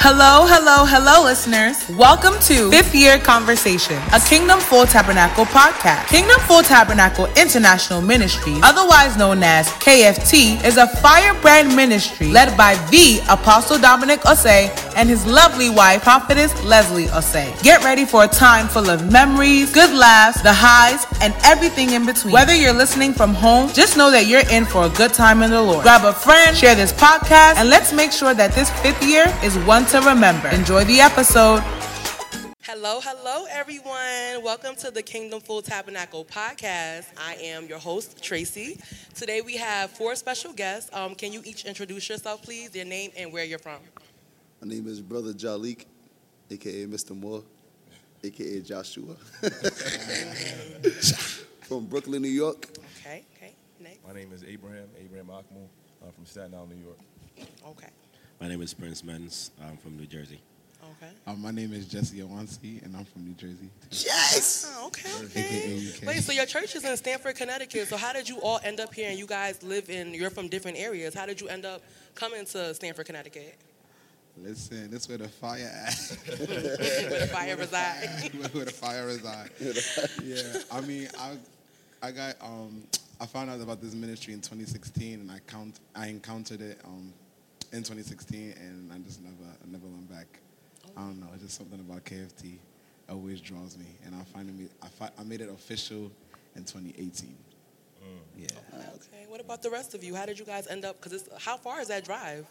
Hello, hello, hello, listeners. Welcome to Fifth Year Conversation, a Kingdom Full Tabernacle podcast. Kingdom Full Tabernacle International Ministry, otherwise known as KFT, is a firebrand ministry led by the Apostle Dominic Osei and his lovely wife, Prophetess Leslie Osei. Get ready for a time full of memories, good laughs, the highs, and everything in between. Whether you're listening from home, just know that you're in for a good time in the Lord. Grab a friend, share this podcast, and let's make sure that this fifth year is one to remember. Enjoy the episode. Hello, hello, everyone. Welcome to the Kingdom Full Tabernacle podcast. I am your host, Tracy. Today we have four special guests. Um, can you each introduce yourself, please? Your name and where you're from. My name is Brother Jalik, aka Mr. Moore, aka Joshua. From Brooklyn, New York. Okay, okay. Next. My name is Abraham, Abraham Akmal. I'm from Staten Island, New York. Okay, My name is Prince Menz. I'm from New Jersey. okay. Uh, my name is Jesse Owanski, and I'm from New Jersey. Yes! Oh, okay, okay. Wait, so your church is in Stamford, Connecticut. So how did you all end up here and you guys live in, you're from different areas. How did you end up coming to Stamford, Connecticut? Listen, this where the fire at. Where the fire resides. where the fire reside. yeah, I mean, I, I got, um, I found out about this ministry in 2016, and I count, I encountered it um, in 2016, and I just never, I never went back. I don't know, it's just something about KFT always draws me, and I finally, I, fi- I made it official in 2018. Mm. Yeah. Okay, what about the rest of you? How did you guys end up, because how far is that drive?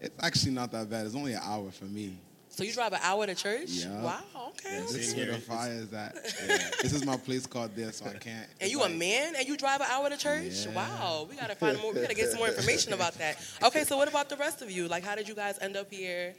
It's actually not that bad. It's only an hour for me. So you drive an hour to church? Yeah. Wow, okay. This is where the fire is at. Yeah. This is my place called there, so I can't. And it's you a man and you drive an hour to church? Yeah. Wow, we gotta find more. We gotta get some more information about that. Okay, so what about the rest of you? Like, how did you guys end up here?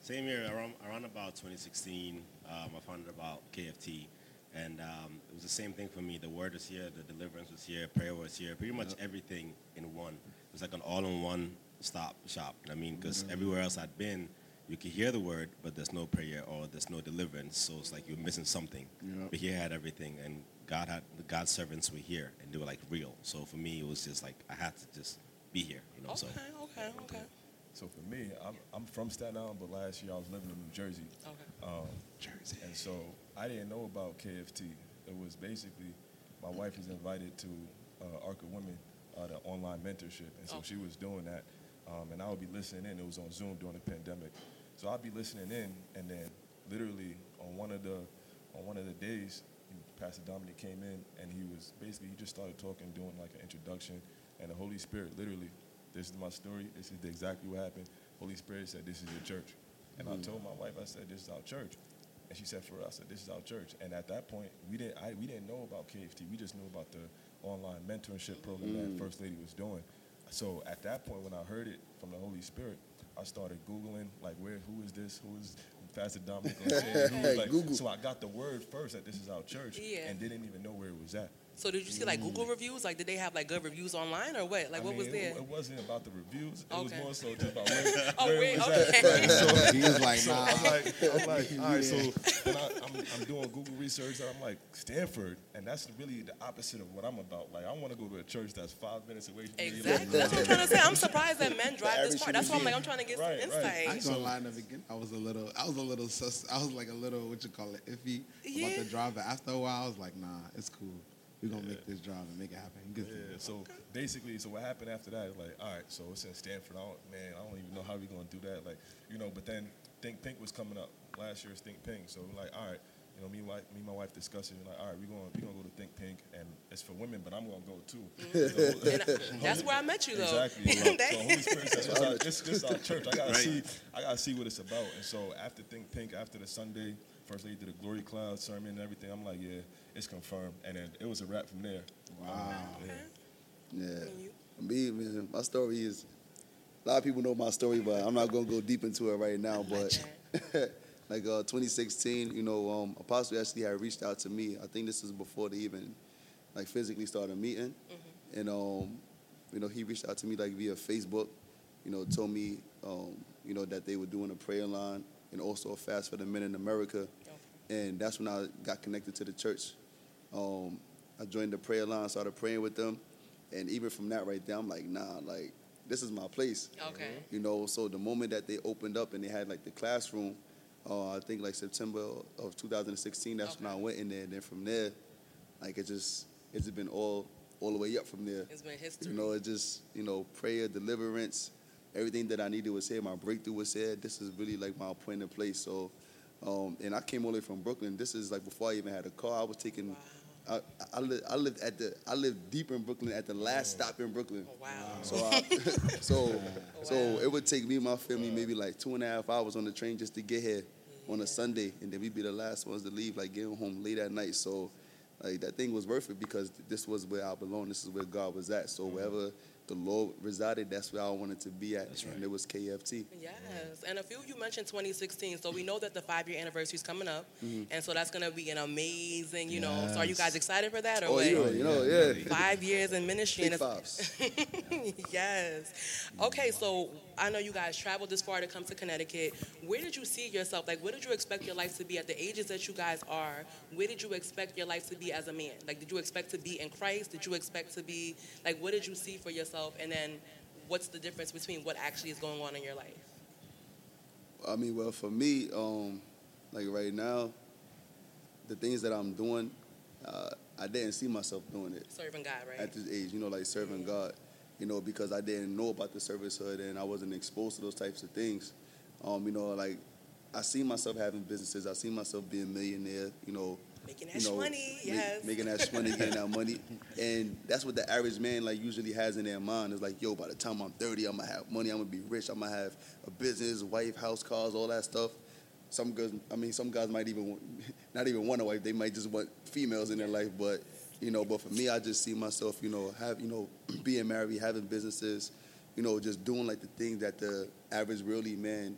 Same year, around, around about 2016, um, I found out about KFT. And um, it was the same thing for me. The word was here, the deliverance was here, prayer was here, pretty much everything in one. It was like an all-in-one stop shop. I mean, because everywhere else I'd been, you can hear the word, but there's no prayer or there's no deliverance. So it's like you're missing something. Yep. But he had everything, and God had the God's servants were here, and they were like real. So for me, it was just like I had to just be here, you know. Okay, So okay, okay, So for me, I'm, I'm from Staten Island, but last year I was living in New Jersey. okay. Um, Jersey. and so I didn't know about KFT. It was basically my wife was invited to uh, Arc of Women, uh, the online mentorship, and so Oh. she was doing that. Um, and I would be listening in. It was on Zoom during the pandemic, so I'd be listening in, and then literally on one of the on one of the days, Pastor Dominic came in, and he was basically he just started talking, doing like an introduction, and the Holy Spirit literally, this is my story. This is exactly what happened. Holy Spirit said, "This is your church," and I mm. told my wife, I said, "This is our church." And she said, "For us, I said, this is our church." And at that point, we didn't, I, we didn't know about KFT. We just knew about the online mentorship program that mm. First Lady was doing. So at that point, when I heard it from the Holy Spirit, I started googling like, where, who is this? Who is Pastor Dominic? Who was like, Google. So I got the word first that this is our church, Yeah. and didn't even know where it was at. So did you see like Google mm. reviews? Like, did they have like good reviews online or what? Like, I what was mean, there? It, it wasn't about the reviews. It was more so just about where, Oh, where wait, it was okay. at. So- He was like, so nah. I'm like, I'm like, all right. So I, I'm, I'm doing Google research, and I'm like, Stamford, and that's really the opposite of what I'm about. Like, I want to go to a church that's five minutes away from me. Exactly. Like, That's what I'm trying to say. I'm surprised that men drive this average far. That's why I'm like, I'm trying to get Right, some right. I ain't insight. gonna lie in the beginning. I was a little, I was a little sus. I was like a little, what you call it, iffy Yeah. about the drive. But after a while, I was like, nah, it's cool. We're gonna make this drive and make it happen. Good Yeah, you. so basically, so what happened after that? Like, all right, so it's in Stamford. I don't, man, I don't even know how we gonna do that. Like, you know, but then Think Pink was coming up last year's Think Pink. So we're like, all right, you know, me, and my, me and my wife discussing. We're like, all right, we're gonna we gonna go to Think Pink, and it's for women, but I'm gonna go too. Mm-hmm. So- And I- that's where I met you though. Exactly. So Holy Spirit says, this, our- this, this our church. I gotta Right. see. I gotta see what it's about. And so after Think Pink, after the Sunday, first lady did a glory cloud sermon and everything. I'm like, yeah, it's confirmed. And then it was a wrap from there. Wow. Yeah. Yeah. Me, man, my story is a lot of people know my story, but I'm not gonna go deep into it right now. But like uh, 2016, you know, um, Apostle actually had reached out to me. I think this is before they even like physically started meeting, and um, you know, he reached out to me like via Facebook. You know, told me, um, you know, that they were doing a prayer line and also a fast for the men in America, and that's when I got connected to the church. Um, I joined the prayer line, started praying with them, and even from that right there, I'm like, nah, like this is my place. Okay. You know, so the moment that they opened up and they had like the classroom, uh, I think like September of 2016, that's when I went in there. And then from there, like it just, it's been all, all the way up from there. It's been history. You know, it just, you know, prayer, deliverance, everything that I needed was here. My breakthrough was here. This is really like my appointed place. So, um, and I came all the way from Brooklyn. This is like before I even had a car. I was taking, I, I, lived, I lived at the, I lived deep in Brooklyn at the last stop in Brooklyn. Oh, wow. So, I, so, so it would take me and my family maybe like two and a half hours on the train just to get here on a Sunday, and then we'd be the last ones to leave, like getting home late at night. So, like that thing was worth it because this was where I belong. This is where God was at. So wherever the Lord resided, that's where I wanted to be at, and it was KFT. Yes, and a few you mentioned 2016, so we know that the five-year anniversary is coming up, Mm-hmm. and so that's gonna be an amazing, you know. So are you guys excited for that, or Oh, what? you know, you know, yeah. Five years in ministry, Big and fives. yes. Okay, so I know you guys traveled this far to come to Connecticut. Where did you see yourself? Like, where did you expect your life to be at the ages that you guys are? Where did you expect your life to be as a man? Like, did you expect to be in Christ? Did you expect to be like, what did you see for yourself? And then, what's the difference between what actually is going on in your life? I mean, well, for me, um, like right now, the things that I'm doing, uh, I didn't see myself doing it. Serving God, right? at this age, you know, like serving God, you know, because I didn't know about the servicehood and I wasn't exposed to those types of things. Um, you know, like I see myself having businesses, I see myself being a millionaire, you know, Making you know, money, ma- yes. making that money, getting that money, and that's what the average man like usually has in their mind. Is like, yo, by the time I'm 30, I'm gonna have money, I'm gonna be rich, I'm gonna have a business, wife, house, cars, all that stuff. Some girls, I mean, some guys might even want, not even want a wife. They might just want females in their life, but you know, but for me, I just see myself, you know, have you know, being married, having businesses, you know, just doing like the things that the average really man,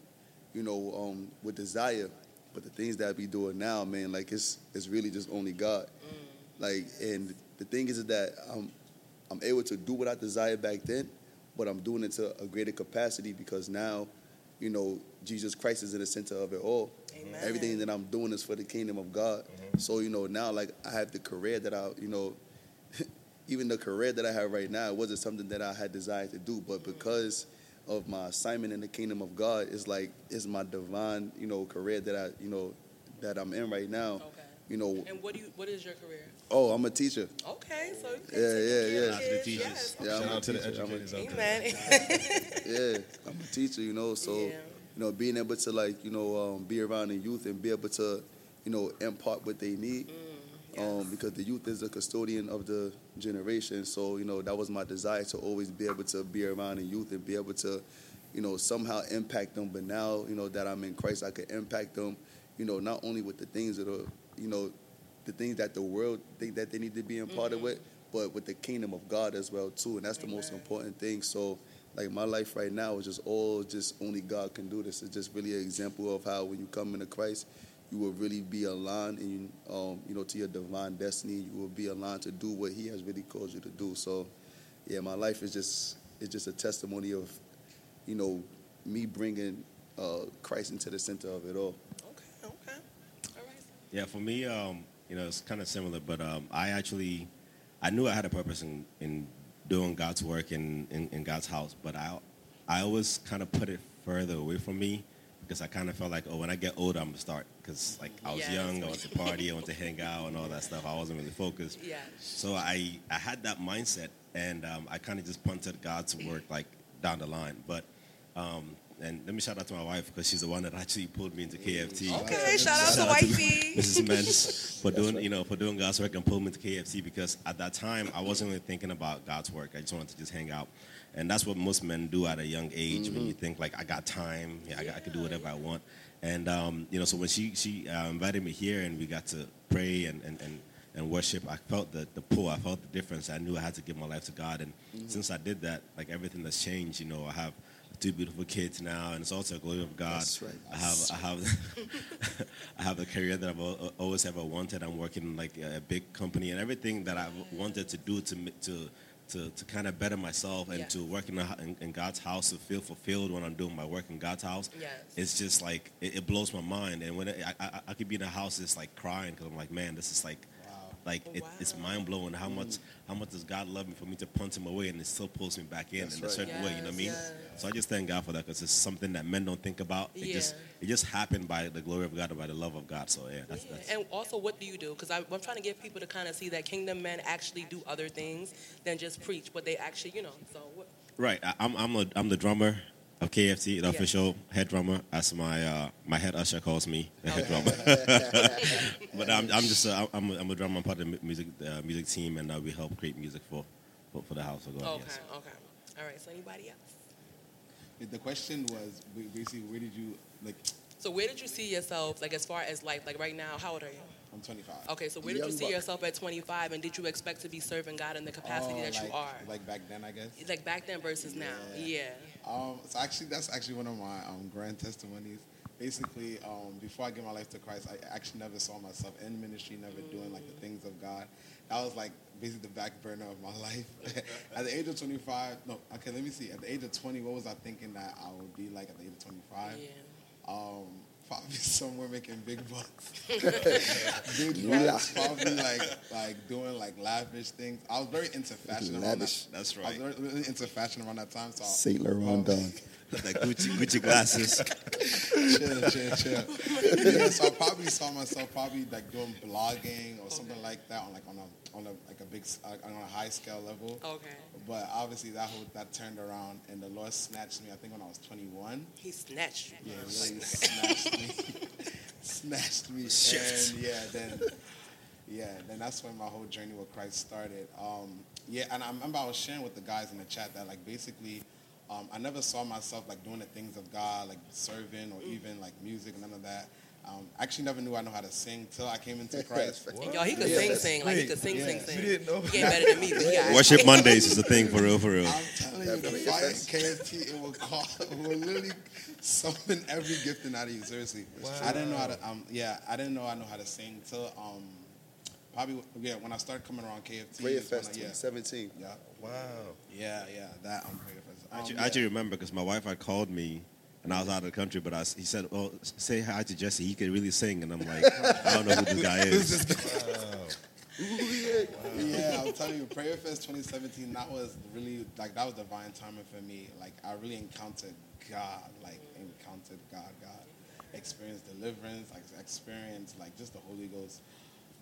you know, um, would desire. But the things that I be doing now, man, like it's it's really just only God. Mm. Like, and the thing is that I'm I'm able to do what I desired back then, but I'm doing it to a greater capacity because now, you know, Jesus Christ is in the center of it all. Amen. Everything that I'm doing is for the kingdom of God. Mm-hmm. So, you know, now like I have the career that I, you know, even the career that I have right now, it wasn't something that I had desired to do, but mm. because of my assignment in the kingdom of God, is like it's my divine, you know, career that I, you know, that I'm in right now. Okay. You know, And what do you? What is your career? oh, I'm a teacher. Okay, so you Yeah, can yeah, take yeah. Shout out to the teachers. Yes. Yeah, I'm Shout a out to the teacher. I'm a- educators out there. Amen. yeah, I'm a teacher, you know, so Yeah. you know, being able to like, you know, um, be around the youth and be able to, you know, impart what they need. Mm, Um, because the youth is the custodian of the generation. So, you know, that was my desire to always be able to be around the youth and be able to, you know, somehow impact them. But now, you know, that I'm in Christ, I can impact them, you know, not only with the things that are, you know, the things that the world think that they need to be imparted with, but with the kingdom of God as well too. And that's the most important thing. So like my life right now is just all just only God can do this. It's just really an example of how when you come into Christ, you will really be aligned and um, you know to your divine destiny. You will be aligned to do what He has really called you to do. So yeah, my life is just it's just a testimony of you know me bringing uh, Christ into the center of it all. Okay, okay. All right. Yeah, for me, um, you know, it's kind of similar, but um, I actually, I knew I had a purpose in, in doing God's work in, in, in God's house, but I, I always kind of put it further away from me because I kind of felt like, oh, when I get older, I'm gonna start because like I was Yes. young, I went to party, I went to hang out and all that stuff. I wasn't really focused. Yeah. So I, I had that mindset, and um, I kind of just punted God's work like down the line. But um, and let me shout out to my wife because she's the one that actually pulled me into KFT. Okay, shout out to Shout wifey. Mrs. Menz for doing you know for doing God's work and pulling me to KFT because at that time I wasn't really thinking about God's work. I just wanted to just hang out, and that's what most men do at a young age when you think like I got time, yeah, I, got, I can do whatever I want. And um, you know, so when she she uh, invited me here and we got to pray and and, and and worship, I felt the, the pull. I felt the difference. I knew I had to give my life to God. And since I did that, like everything that's changed. You know, I have two beautiful kids now, and it's also a glory of God. That's right. I have I have I have a career that I've always ever wanted. I'm working in like a big company, and everything that I've wanted to do to to to, to kind of better myself and Yeah. to work in, the, in, in God's house to feel fulfilled when I'm doing my work in God's house. Yes. It's just like it, it blows my mind. And when it, I, I I could be in a house, it's like crying because I'm like, man, this is like Like Oh, it, it's mind blowing how much mm. How much does God love me for me to punt him away and it still pulls me back in That's in a right. certain way. You know what I mean? Yes, So I just thank God for that because it's something that men don't think about. It just it just happened by the glory of God and by the love of God. So yeah, that's Yeah, that's. And also, what do you do? Because I'm trying to get people to kind of see that kingdom men actually do other things than just preach, but they actually, you know. So what, Right. I- I'm I'm a, I'm the drummer of KFT, the Yeah. official head drummer, as my uh, my head usher calls me, the head drummer. but I'm I'm just a, I'm a, I'm a drummer. I'm part of the music uh, music team, and uh, we help create music for for, for the house of God. okay, Yes. okay, all right. So anybody else? The question was basically where did you like? So where did you see yourself, like as far as life, like right now? How old are you? I'm 25. Okay, so where did you see buck. yourself at 25, and did you expect to be serving God in the capacity Oh, that you are? Like back then, I guess. Like back then versus now. Yeah. Um, so actually, that's actually one of my um, grand testimonies. Basically, um, before I gave my life to Christ, I actually never saw myself in ministry, never doing like the things of God. That was like basically the back burner of my life. at the age of 25, no, okay, let me see. At the age of 20, what was I thinking that I would be like at the age of 25? Yeah. Um, probably somewhere making big bucks. big bucks. Probably like like doing like lavish things. I was very into fashion around Lavish. that. That's right. I was right. very, really into fashion around that time. So Saint um, Laurent Dog. Like Gucci Gucci glasses. chill, chill, chill. yeah, so I probably saw myself probably like doing blogging or something like that on like on a on a like a big uh, on a high scale level. Okay. But obviously that whole that turned around and the Lord snatched me. I think when I was 21. He snatched you. Yeah, really snatched me. snatched me. Shit. And yeah, then yeah, then that's when my whole journey with Christ started. Um, yeah, and I remember I was sharing with the guys in the chat that like basically um, I never saw myself like doing the things of God, like serving or even like music, none of that. Um, I actually never knew I know how to sing till I came into Christ. And y'all, he could Yeah. sing, sing. Like he could sing, yeah. sing, sing. You didn't know? He ain't better than me, but he got Worship Mondays is the thing for real, for real. I'm telling you, the Definitely. fire KFT, it will call, it will literally summon every gifting out of you. Seriously, Wow. I didn't know how to. Um, yeah, I didn't know I know how to sing till um, probably yeah when I started coming around KFT. Prayer is when I- Fest yeah, 2017. yeah, Wow. yeah, yeah, that um, Prayer Fest. I Um, actually, yeah. I actually remember because my wife had called me and I was out of the country, but I, he said, "Well, say hi to Jesse. He could really sing." And I'm like, "I don't know who this guy is." yeah, I'm telling you, Prayer Fest 2017, that was really like that was divine timing for me. Like I really encountered God, like encountered God, God, experienced deliverance, like experienced like just the Holy Ghost.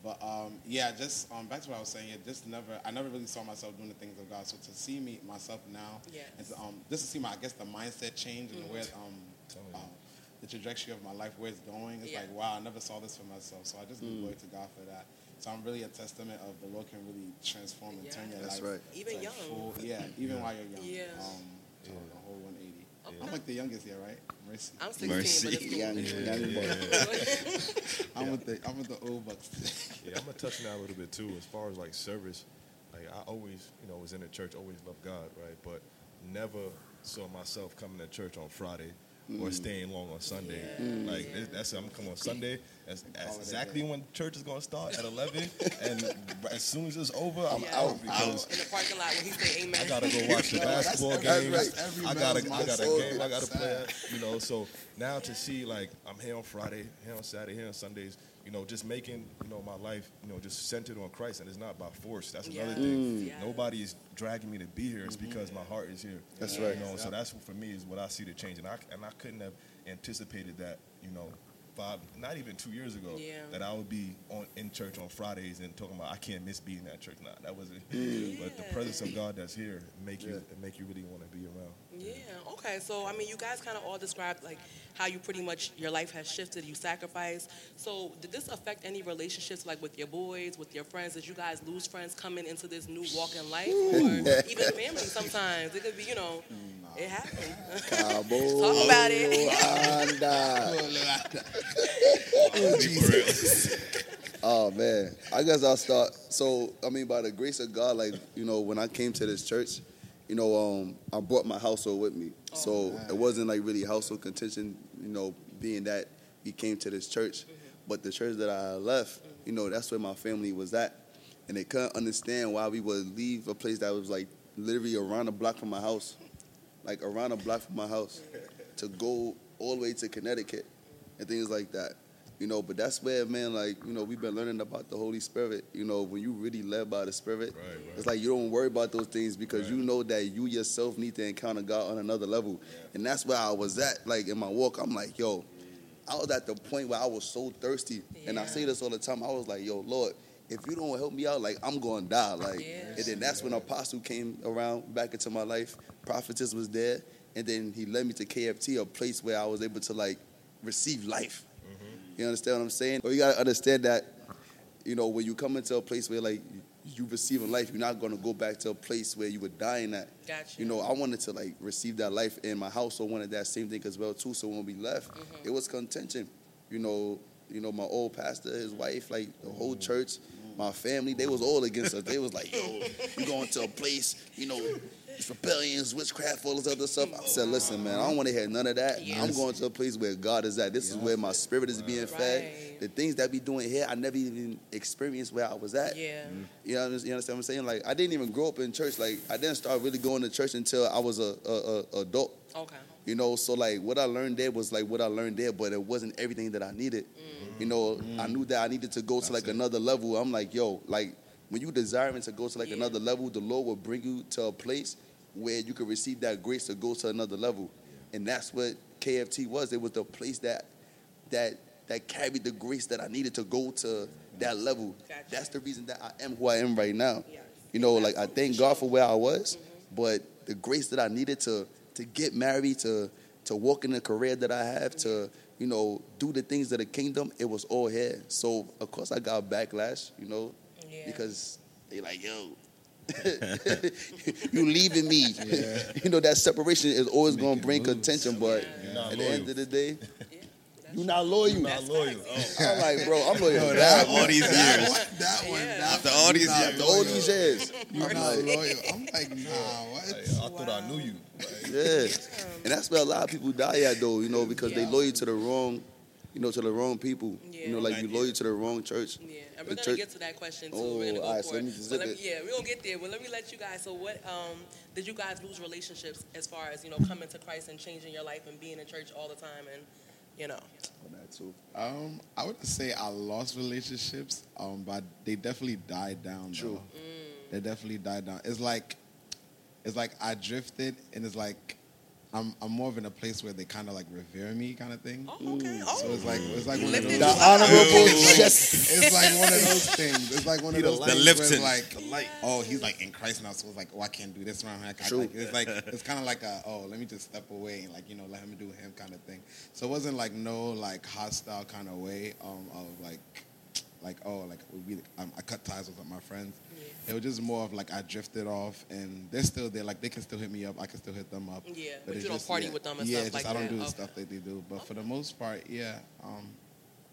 But um, yeah, just um, back to what I was saying. Yeah, just never, I never really saw myself doing the things of God. So to see me myself now, Yes. and to, um, just to see my, I guess the mindset change and where um, Totally. um, the trajectory of my life, where it's going, it's Yeah. like wow, I never saw this for myself. So I just give glory to God for that. So I'm really a testament of the Lord can really transform and turn your That's life. right. Even young. Full, yeah, even while you're young. Yeah. Um, to the whole 180. I'm like the youngest here, right? Mercy. I'm 16, Mercy. but it's cool. Young, young boy. I'm with the I'm with the old bucks. Yeah, I'm gonna touch on that a little bit too. As far as like service, like I always, you know, was in the church, always loved God, right? But never saw myself coming to church on Friday or staying long on Sunday. Like that's- that's I'm coming on Sunday. That's, that's exactly when church is gonna start at 11, and as soon as it's over, I'm Yeah. out because In the parking lot when he say amen. I gotta go watch the that's basketball every- games. that's every I gotta, I got a game I gotta play. You know, so now to see like I'm here on Friday, here on Saturday, here on Sundays. You know, just making you know my life, you know, just centered on Christ, and it's not by force. That's another Yes, thing. Mm. yes. Nobody is dragging me to be here. It's mm-hmm. because my heart is here. That's You right. know, so that's what, for me is what I see the change, and I and I couldn't have anticipated that. You know. Five, not even two years ago, Yeah. that I would be on in church on Fridays and talking about I can't miss being at church. Nah, that wasn't. But the presence of God that's here make you make you really want to be around. Yeah. Okay. So I mean, you guys kind of all described like how you pretty much your life has shifted. You sacrificed. So did this affect any relationships, like with your boys, with your friends? Did you guys lose friends coming into this new walk in life, or even family? Sometimes it could be, you know, it happens. Cabo Talk about it. Anda. Oh man, I guess I'll start. So I mean, by the grace of God, like you know, when I came to this church, you know, um, I brought my household with me. so it wasn't like really household contention, you know, being that we came to this church. But the church that I left, you know, that's where my family was at, and they couldn't understand why we would leave a place that was like literally around the block from my house, like around a block from my house, to go all the way to Connecticut and things like that. You know, but that's where, man, like, you know, we've been learning about the Holy Spirit. You know, when you really led by the Spirit, Right, right. it's like you don't worry about those things because Right. you know that you yourself need to encounter God on another level. And that's where I was at. Like, in my walk, I'm like, yo, I was at the point where I was so thirsty. And I say this all the time. I was like, yo, Lord, if you don't help me out, like, I'm going to die. Like, Yeah. and then that's when Apostle came around back into my life. Prophetess was there. And then he led me to KFT, a place where I was able to, like, receive life. Mm-hmm. You understand what I'm saying? But you gotta understand that, you know, when you come into a place where like you receive a life, you're not gonna go back to a place where you were dying at. Gotcha. You know, I wanted to like receive that life, and my household wanted that same thing as well too. So when we left, mm-hmm. it was contention. You know, you know, my old pastor, his wife, like the whole mm. church, my family, they was all against us. They was like, "Yo, you going to a place, you know." It's rebellions, witchcraft, all this other stuff. I said, listen, man, I don't want to hear none of that. I'm going to a place where God is at. This is where my spirit is being fed. Right. The things that we doing here, I never even experienced where I was at. Yeah. You know, you understand what I'm saying? Like, I didn't even grow up in church. Like, I didn't start really going to church until I was a, a, a adult. Okay. You know, so like what I learned there was like what I learned there, but it wasn't everything that I needed. Mm. You know, I mm. knew that I needed to go to like another level. I'm like, yo, like when you desiring to go to like Yeah. another level, the Lord will bring you to a place where you can receive that grace to go to another level. And that's what KFT was. It was the place that that that carried the grace that I needed to go to that level. Gotcha. That's the reason that I am who I am right now. Yes. You know, like I thank God for where I was, mm-hmm. but the grace that I needed to to get married, to to walk in the career that I have, to you know do the things of the kingdom, it was all here. So of course I got backlash, you know, Yeah. because they like yo. you leaving me. You know that separation is always Making gonna bring moves. contention, but You're not at the end of the day, Yeah. you're not loyal. You're not loyal. I'm like, bro, I'm loyal. Yo, that all these That years. one, that one. Yeah. that After all these years. After all these years, You're not like, loyal. I'm like, nah, what? Like, I thought I knew you. Yeah, and that's where a lot of people die at, though. You know, because they loyal to the wrong, you know, to the wrong people. Yeah. You know, like you loyal to the wrong church. Yeah, and we're gonna church- get to that question too. Oh, we're gonna go alright, for so let it. me just But let it. yeah, we're gonna get there. But let me let you guys. So, what um, did you guys lose relationships as far as you know coming to Christ and changing your life and being in church all the time and you know? On that too. Um, I wouldn't say I lost relationships, um, but they definitely died down. True. Though. They definitely died down. It's like, it's like I drifted, and it's like, I'm I'm more of in a place where they kind of like revere me, kind of thing. Oh, okay. Oh, So it's like it's like one of those. you The honorable It's chest. like, it's like one of those things. It's like one of those light. things The where it's like, The oh, he's like in Christ now, so it's like, oh, I can't do this around here. True. Like, it's like it's kind of like a, oh, let me just step away and like you know let him do him kind of thing. So it wasn't like no like hostile kind of way um, of like like oh like we um, I cut ties with my friends. It was just more of like I drifted off, and they're still there. Like they can still hit me up, I can still hit them up. Yeah, but it's you don't party with them and yeah, stuff just like I don't that. do the Okay. stuff that they do. But for the most part, yeah, um,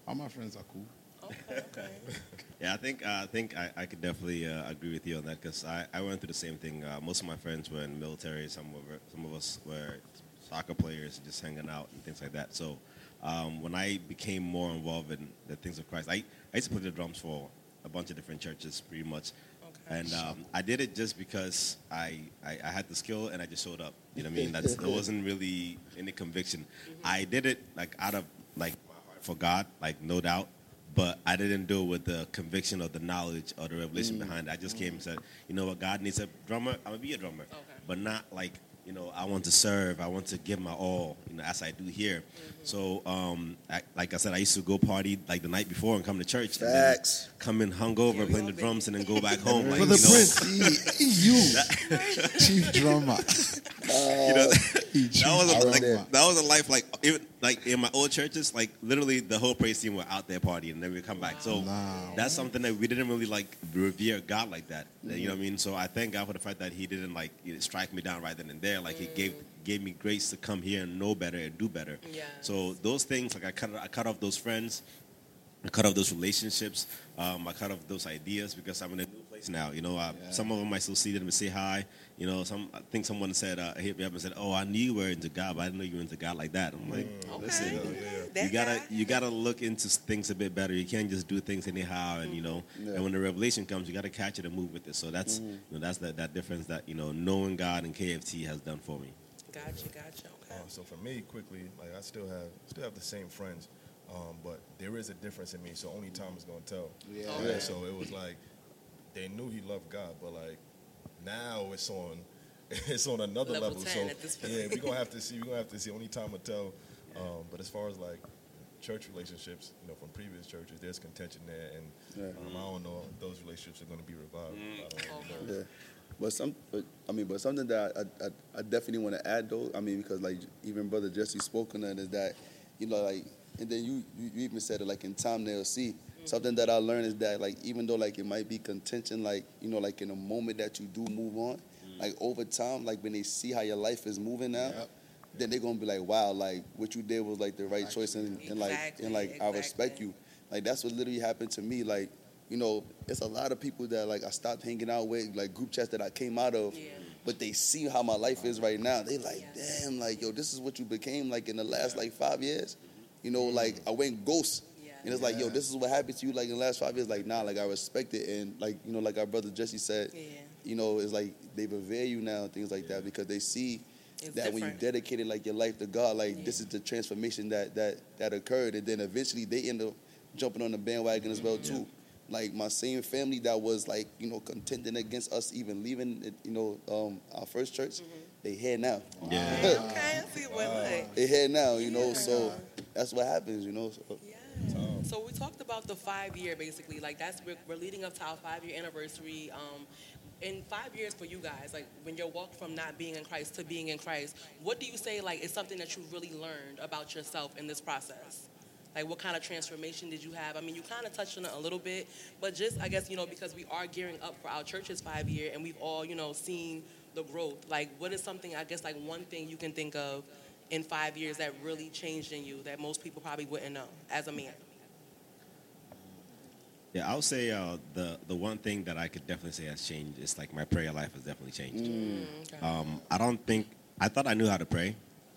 all my friends are cool. Okay, okay. Yeah, I think uh, I think I, I could definitely uh, agree with you on that because I, I went through the same thing. Uh, most of my friends were in the military. Some of some of us were soccer players, just hanging out and things like that. So um, when I became more involved in the things of Christ, I, I used to play the drums for a bunch of different churches, pretty much. Okay. And um, I did it just because I, I, I had the skill and I just showed up. You know what I mean? That's, there wasn't really any conviction. I did it like out of like for God, like no doubt. But I didn't do it with the conviction or the knowledge or the revelation behind it. I just came and said, you know what, God needs a drummer. I'm gonna be a drummer, Okay. but not like you know I want to serve. I want to give my all, you know, as I do here. So, um, I, like I said, I used to go party like the night before and come to church. Facts. Come in hungover, Here we playing the drums, and then go back home. like, For you the know, prince, he, you, chief drummer. you know, He that was a, like, that was a life like even like in my old churches like literally the whole praise team were out there partying and then we come back so Wow. that's something that we didn't really like revere God like that you know what I mean so I thank God for the fact that he didn't like you know, strike me down right then and there like he gave gave me grace to come here and know better and do better Yes. so those things like I cut I cut off those friends I cut off those relationships. Um, I cut off those ideas because I'm in a new place now. You know, uh, Yeah. some of them I still see them and say hi. You know, some I think someone said uh, hit me up and said, "Oh, I knew you were into God, but I didn't know you were into God like that." I'm like, Okay. listen, That you gotta you gotta look into things a bit better. You can't just do things anyhow, and you know, Yeah. and when the revelation comes, you gotta catch it and move with it. So that's you know that's that that difference that you know knowing God and KFT has done for me. Gotcha, gotcha. Okay. Uh, so for me, quickly, like I still have still have the same friends, Um, but there is a difference in me, so only time is gonna tell. Yeah. And Okay. So it was like they knew he loved God, but like now it's on it's on another Level level. so at this point. yeah, we're gonna have to see. We're gonna have to see. Only time will tell. Um, but as far as like church relationships, you know, from previous churches, there's contention there, and Yeah. um, I don't know if those relationships are going to be revived. I don't know. Yeah. But some, but, I mean, but something that I, I, I definitely want to add though. I mean, because like even brother Jesse spoke on that is that, you know, like, and then you you, you even said it like in time they'll see. Something that I learned is that like even though like it might be contention, like you know, like in a moment that you do move on, like over time, like when they see how your life is moving now, Yep. then they're gonna be like, wow, like what you did was like the right choice, and, and like Exactly, and like I respect you. Like that's what literally happened to me. Like you know, it's a lot of people that like I stopped hanging out with, like group chats that I came out of, Yeah. but they see how my life is right now. They like, Yes. damn, like yo, this is what you became like in the last like five years. You know, like I went ghost. Yeah. And it's like, yo, this is what happened to you like in the last five years. Like, nah, like I respect it. And like, you know, like our brother Jesse said, Yeah. you know, it's like they revere you now and things like that because they see It's that when you different. dedicated like your life to God, like this is the transformation that that that occurred, and then eventually they end up jumping on the bandwagon as well too. Like my same family that was like you know contending against us even leaving it, you know um, our first church, Mm-hmm. they here now. Yeah. Okay, I see what like. They here now, you know. Yeah. So that's what happens, you know. So, Yeah. So we talked about the five year basically. Like that's we're, we're leading up to our five year anniversary. Um, in five years for you guys, like when you walk from not being in Christ to being in Christ, what do you say like is something that you really learned about yourself in this process? Like what kind of transformation did you have? I mean, you kind of touched on it a little bit, but just I guess you know because we are gearing up for our church's five year, and we've all you know seen the growth. Like, what is something I guess like one thing you can think of in five years that really changed in you that most people probably wouldn't know as a man? Yeah, I would say uh, the the one thing that I could definitely say has changed is like my prayer life has definitely changed. Okay. Um, I don't think I thought I knew how to pray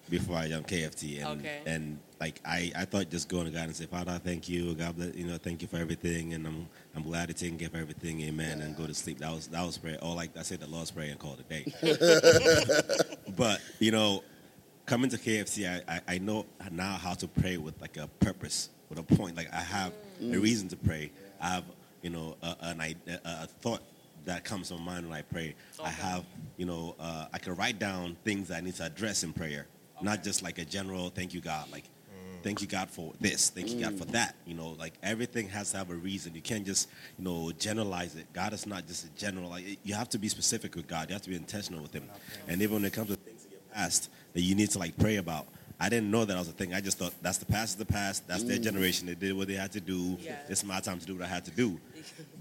before I joined KFT, and Okay. and like I, I thought just going to God and say, Father, I thank you, God, bless, you know, thank you for everything, and I'm I'm glad to take care of everything, Amen, and go to sleep. That was that was prayer. Or like I said, the Lord's prayer and call it a day. but you know, coming to KFT, I, I I know now how to pray with like a purpose, with a point. Like I have a mm. reason to pray. I have you know a, an i- a, a thought that comes to my mind when I pray. I have you know uh, I can write down things that I need to address in prayer, not just like a general thank you God, like mm. thank you God for this, thank you God for mm. that. You know, like everything has to have a reason. You can't just you know generalize it. God is not just a general. Like you have to be specific with God. You have to be intentional with Him. And even when it comes to things in get past that you need to like pray about. I didn't know that was a thing. I just thought that's the past is the past. That's their generation. They did what they had to do. Yes. It's my time to do what I had to do.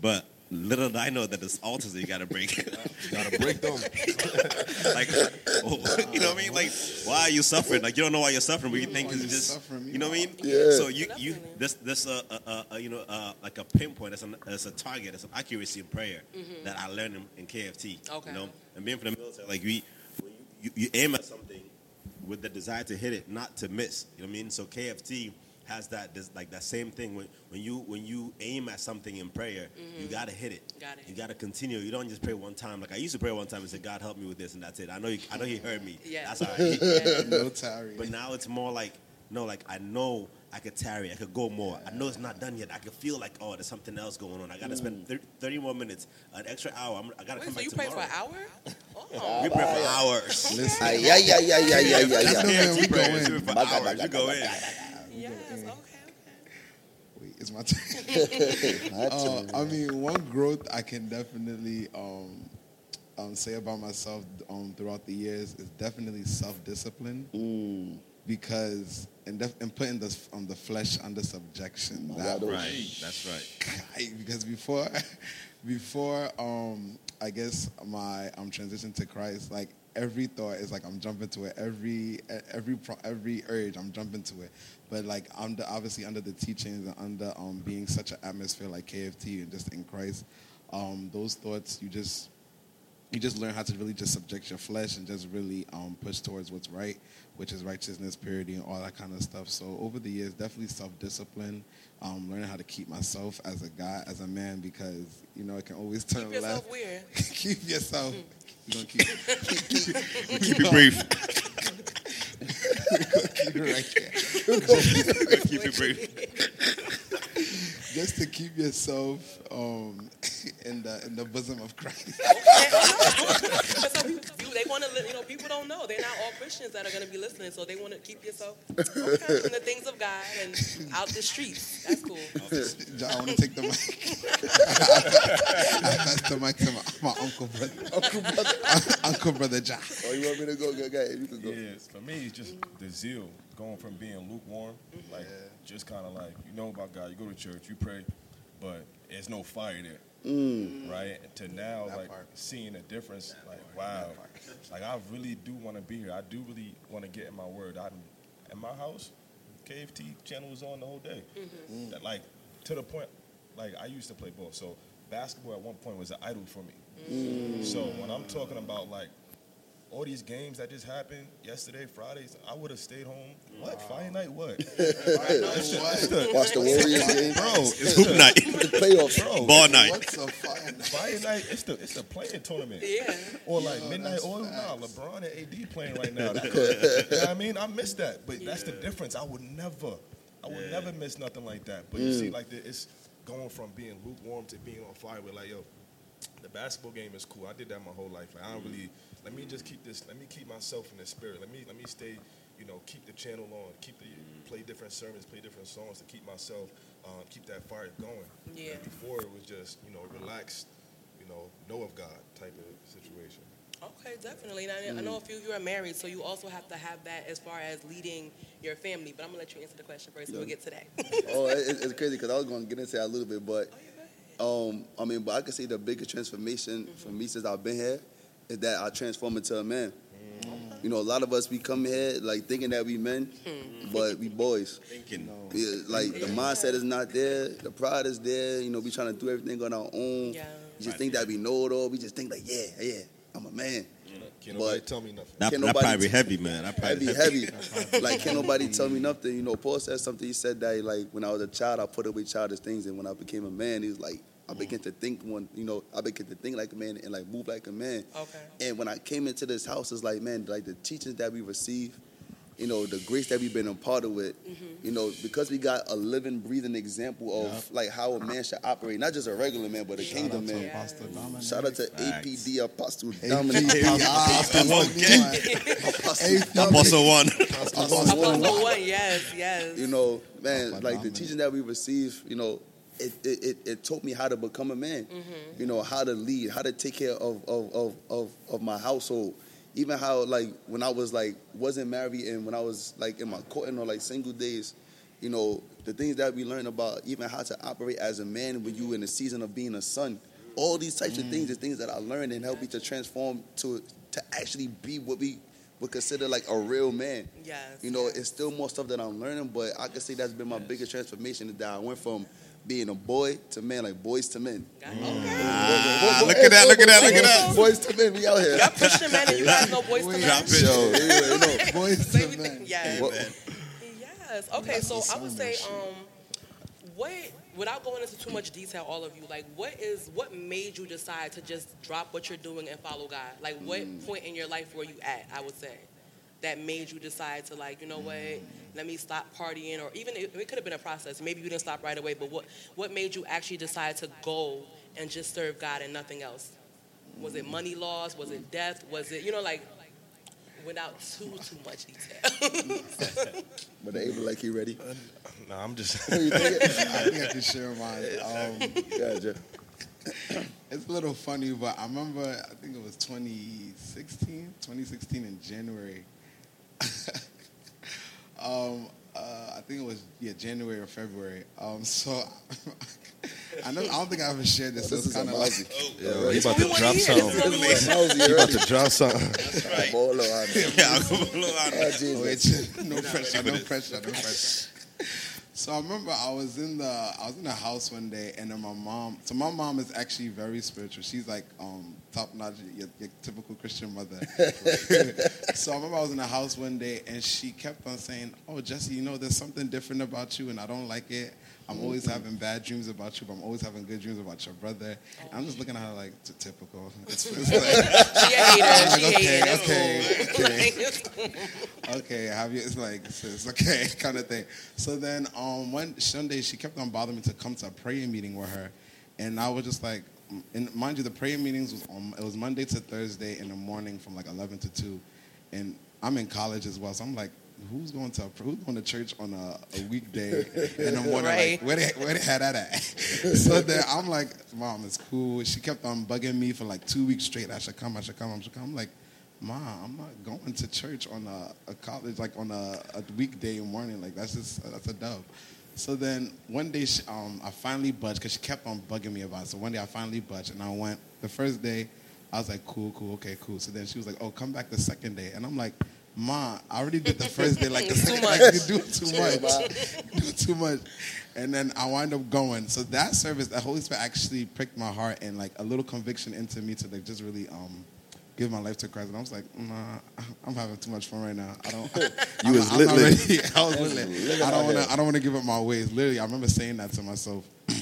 But little did I know that there's altars that you got to break. You gotta break them. like, oh, you know what I mean? Like, why are you suffering? Like, you don't know why you're suffering, but you think why it's you're just, suffering, you know what I mean? Yeah. So you, you, Definitely. this, this, uh, uh, uh, uh, you know, uh, like a pinpoint, it's, an, it's a target, it's an accuracy in prayer that I learned in, in KFT. Mm-hmm. Okay. You know, and being from the military, like we, you, you, you aim at something with the desire to hit it, not to miss. You know what I mean? So KFT has that, this, like that same thing. When, when you, when you aim at something in prayer, you gotta hit it. Mm-hmm. Gotta hit You gotta continue. You don't just pray one time. Like I used to pray one time and say, God help me with this, and that's it. I know, you, I know He heard me. Yeah. That's all right. Yeah. No tarry. But now it's more like, no, like I know I could tarry, I could go more. I know it's not done yet. I could feel like, oh, there's something else going on. I gotta spend thir- 30 more minutes, an extra hour. I'm, I gotta come so back you pray for an hour? Oh, We pray for hours. Listen, Ay, ay, ay, ay, ay, ay, ay, That's ay. man, KFT we go in. Pray for hours. You go in. yes, okay, okay. wait, it's my turn. Uh, I mean, one growth I can definitely um, um, say about myself um, throughout the years is definitely self-discipline Mm. because and, def- and putting the um, the flesh under subjection. That Right. Right. That's right. guy, because before before um I guess my um transition to Christ, like every thought is like I'm jumping to it. Every every every urge I'm jumping to it. But like under obviously under the teachings and under um being such an atmosphere like KFT and just in Christ, um those thoughts you just you just learn how to really just subject your flesh and just really um, push towards what's right, which is righteousness, purity, and all that kind of stuff. So over the years, definitely self-discipline, um, learning how to keep myself as a guy, as a man, because you know it can always turn Keep yourself left. weird. keep yourself. We're gonna keep, keep, Keep it brief. keep it right here. Keep it brief. Just to keep yourself um, in the in the bosom of Christ. But some people, they want to, you know, people don't know. They're not all Christians that are going to be listening, so they want to keep yourself okay, in the things of God and out the streets. That's cool. John, I want to take the mic. I pass the mic to my, my uncle brother. Uncle brother. uncle brother John. Oh, you want me to go? Go, go. You can go. Yeah, for me, it's just the zeal going from being lukewarm, like just kind of like you know about God. You go to church, you pray, but there's no fire there, Mm. right? To now, That like part. seeing a difference, like wow, like I really do want to be here. I do really want to get in my word. I'm in my house, KFT channel was on the whole day. That, like to the point, like I used to play ball, so basketball at one point was an idol for me. So when I'm talking about like all these games that just happened yesterday, Fridays, I would have stayed home. What Friday night? What? It's the- it's Watch the Warriors game. bro, it's Hoop the, night. The playoffs. bro. Ball night. What's a fire? Friday night, it's the it's a playing tournament. Yeah. Or like Yo, midnight that's oil. Nah. LeBron and AD playing right now. That you know what I mean? I miss that, but that's the difference. I would never, I would never miss nothing like that. But you see, mm. like the, it's going from being lukewarm to being on fire. With like, yo, the basketball game is cool. I did that my whole life. Like, I don't mm. really. Let me just keep this. Let me keep myself in the spirit. Let me let me stay. You know, keep the channel on. Keep the play different sermons, play different songs to keep myself, um, keep that fire going. Yeah. Like, before it was just you know relaxed, you know, know of God type of situation. Okay, definitely. Now, I know a few of you are married, so you also have to have that as far as leading your family. But I'm gonna let you answer the question first. and We'll get to that. oh, it, it's crazy because I was going to get into that a little bit, but um, I mean, but I can say the biggest transformation for me since I've been here is that I transform into a man. You know, a lot of us we come here like thinking that we men, hmm. but we boys. Thinking. Yeah, like the mindset is not there, the pride is there. You know, we trying to do everything on our own. Yeah. We just think that we know it all. We just think like, yeah, yeah, I'm a man. Can't But- tell me nothing. That, Can't that nobody probably t- heavy, man. That probably heavy, heavy. like, can't nobody tell me nothing. You know, Paul said something. He said that, like, when I was a child, I put away childish things, and when I became a man, he was like, I began to think one, you know, I began to think like a man and like move like a man. Okay. And when I came into this house, it's like, man, like the teachings that we receive, you know, the grace that we've been imparted with, mm-hmm. you know, because we got a living, breathing example of like how a man should operate, not just a regular man, but a kingdom man. Apostle Shout out to Facts. APD Apostle APD, Dominic. Apostle Apostle Apostle one. Apostle Apostle one, yes, yes. you know, man, like the Dominic. teaching that we receive, you know, it, it, it, taught me how to become a man. Mm-hmm. You know, how to lead, how to take care of of, of, of of my household. Even how like when I was like wasn't married and when I was like in my courting or like single days, you know, the things that we learn about even how to operate as a man when you in the season of being a son. All these types of things mm. are things that I learned and helped me to transform to to actually be what we would consider like a real man. Yes. You know, it's still more stuff that I'm learning, but I can say that's been my biggest transformation is that I went from being a boy to man, like boys to men. Okay. Ah, look at that, look at that, look at that. Boys to men, we out here. Y'all Christian men and you guys know boys to men. Drop it. Yo, anyway, you Boys to men. Yes. Yes. Okay, so I would say, um, what without going into too much detail, all of you, like, what is what made you decide to just drop what you're doing and follow God? Like, what Mm. point in your life were you at? I would say that made you decide to like, you know what? Let me stop partying, or even it, it could have been a process. Maybe you didn't stop right away, but what what made you actually decide to go and just serve God and nothing else? Was it money loss? Was it death? Was it you know like without too too much detail? but they able like you ready? Nah, I'm just. you think? I think I can share mine. Um, Yeah, Jeff. it's a little funny, but I remember, I think it was 2016, 2016 in January. um, uh, I think it was, yeah, January or February. Um, so I know, I don't think I ever shared this. So This it's is a kind of like, mousy. Yo, he This about to drop wanna hear. This is something. what we wanna- Mousy He about to drop something. That's right. Bolo. Yeah, I'll go below on Oh, that. Jesus. Wait, no pressure, no pressure, no pressure. So I remember I was in the I was in the house one day, and then my mom. So my mom is actually very spiritual. She's like um, top notch, your, your typical Christian mother. so I remember I was in the house one day, and she kept on saying, "Oh, Jesse, you know, there's something different about you, and I don't like it." I'm always having bad dreams about you, but I'm always having good dreams about your brother. And I'm just looking at her like "T- typical. It's, it's like, She a hater. like, She okay, hated. okay, okay. Okay, have you? It's like it's okay, kind of thing. So then, um, one Sunday she kept on bothering me to come to a prayer meeting with her, and I was just like, and mind you, the prayer meetings was on, it was Monday to Thursday in the morning from like eleven to two, and I'm in college as well, so I'm like. Who's going to who's going to church on a, a weekday in the morning? Right. Like, where they where they had that at? so then I'm like, Mom, it's cool. She kept on bugging me for like two weeks straight. I should come. I should come. I should come. I'm like, Mom, I'm not going to church on a, a college like on a, a weekday morning. Like that's just that's a dub. So then one day she, um, I finally budged because she kept on bugging me about it. So one day I finally budged and I went. The first day I was like, cool, cool, okay, cool. So then she was like, oh, come back the second day, and I'm like. Ma, I already did the first day. Like the Too second, much. like, you do too much, do too much, and then I wind up going. So that service, the Holy Spirit actually pricked my heart and like a little conviction into me to like just really um give my life to Christ. And I was like, nah, I'm having too much fun right now. I don't. You I'm, was I'm lit lit. ready. I was lit lit. Lit I don't want to. I don't want to give up my ways. Literally, I remember saying that to myself.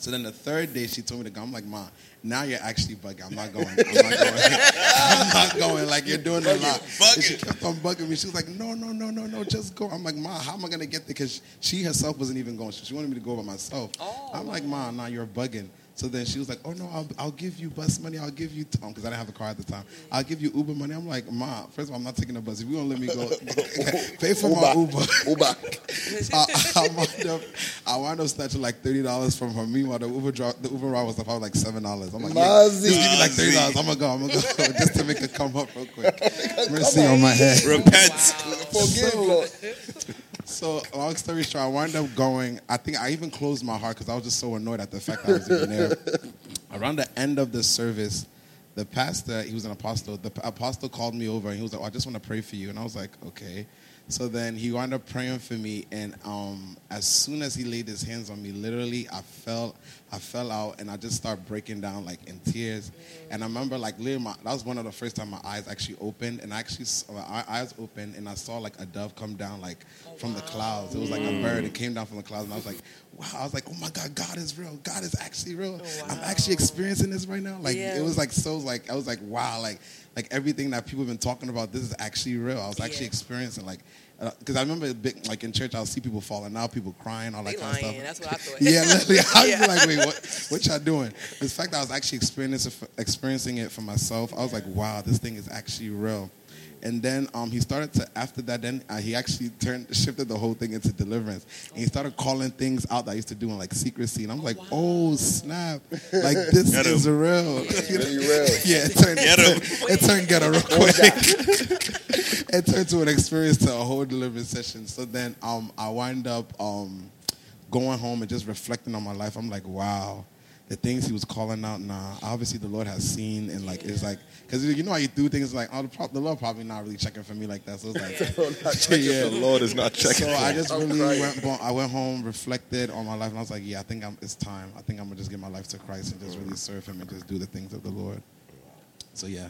So then the third day she told me to go. I'm like, Ma, now you're actually bugging. I'm not going. I'm not going. I'm not going. Like you're doing a lot. And she kept on bugging me. She was like, No, no, no, no, no, just go. I'm like, Ma, how am I gonna get there? Because she herself wasn't even going. She wanted me to go by myself. Oh. I'm like, Ma, now you're bugging. So then she was like, "Oh no, I'll, I'll give you bus money. I'll give you Tom, because I didn't have a car at the time. I'll give you Uber money." I'm like, "Ma, first of all, I'm not taking a bus. If you won't let me go, pay for my Uber." Uber. I, I wound up, I wound up snatching like thirty dollars from her. Meanwhile, the Uber dro- the Uber ride was probably like seven dollars. I'm like, yeah, just give me like thirty dollars. I'm gonna go. I'm gonna go just to make it come up real quick. Mercy on my head. Repent. Forgive, Lord. So long story short, I wound up going. I think I even closed my heart because I was just so annoyed at the fact that I was even there. Around the end of the service, the pastor, he was an apostle. The apostle called me over and he was like, oh, "I just want to pray for you." And I was like, "Okay." So then he wound up praying for me, and um, as soon as he laid his hands on me, literally, I fell, I fell out, and I just started breaking down like in tears. And I remember like literally, my, that was one of the first time my eyes actually opened, and I actually saw, my eyes opened, and I saw like a dove come down like from the clouds. It was like a bird. It came down from the clouds, and I was like, wow. I was like, oh my God, God is real. God is actually real. I'm actually experiencing this right now. Like Yeah. it was like so like I was like wow like like everything that people have been talking about this is actually real. I was actually Yeah. experiencing like uh, because I remember big, like in church I'll see people falling out, people crying, all that They kind of stuff. That's what I thought. Yeah, literally. I was Yeah. like, wait, what, what y'all doing? The fact that I was actually experiencing, experiencing it for myself, I was like, wow, this thing is actually real. And then um, he started to, after that, then uh, he actually turned, shifted the whole thing into deliverance. And he started calling things out that I used to do in like secrecy. And I'm like, oh, snap. Like, this Get 'em. is real. Really real. Yeah, it turned, Get it 'em. turned, it turned ghetto real quick. it turned to an experience to a whole deliverance session. So then um, I wind up um, going home and just reflecting on my life. I'm like, wow, the things he was calling out. Nah, obviously the Lord has seen and like it's like because you know how you do things like oh the, pro- the Lord probably not really checking for me like that. So it's like yeah. The Lord is not checking. So I just I'm really crying. went. bo- I went home, reflected on my life, and I was like, "Yeah, I think I'm, it's time. I think I'm gonna just give my life to Christ and just really serve Him and just do the things of the Lord." So yeah,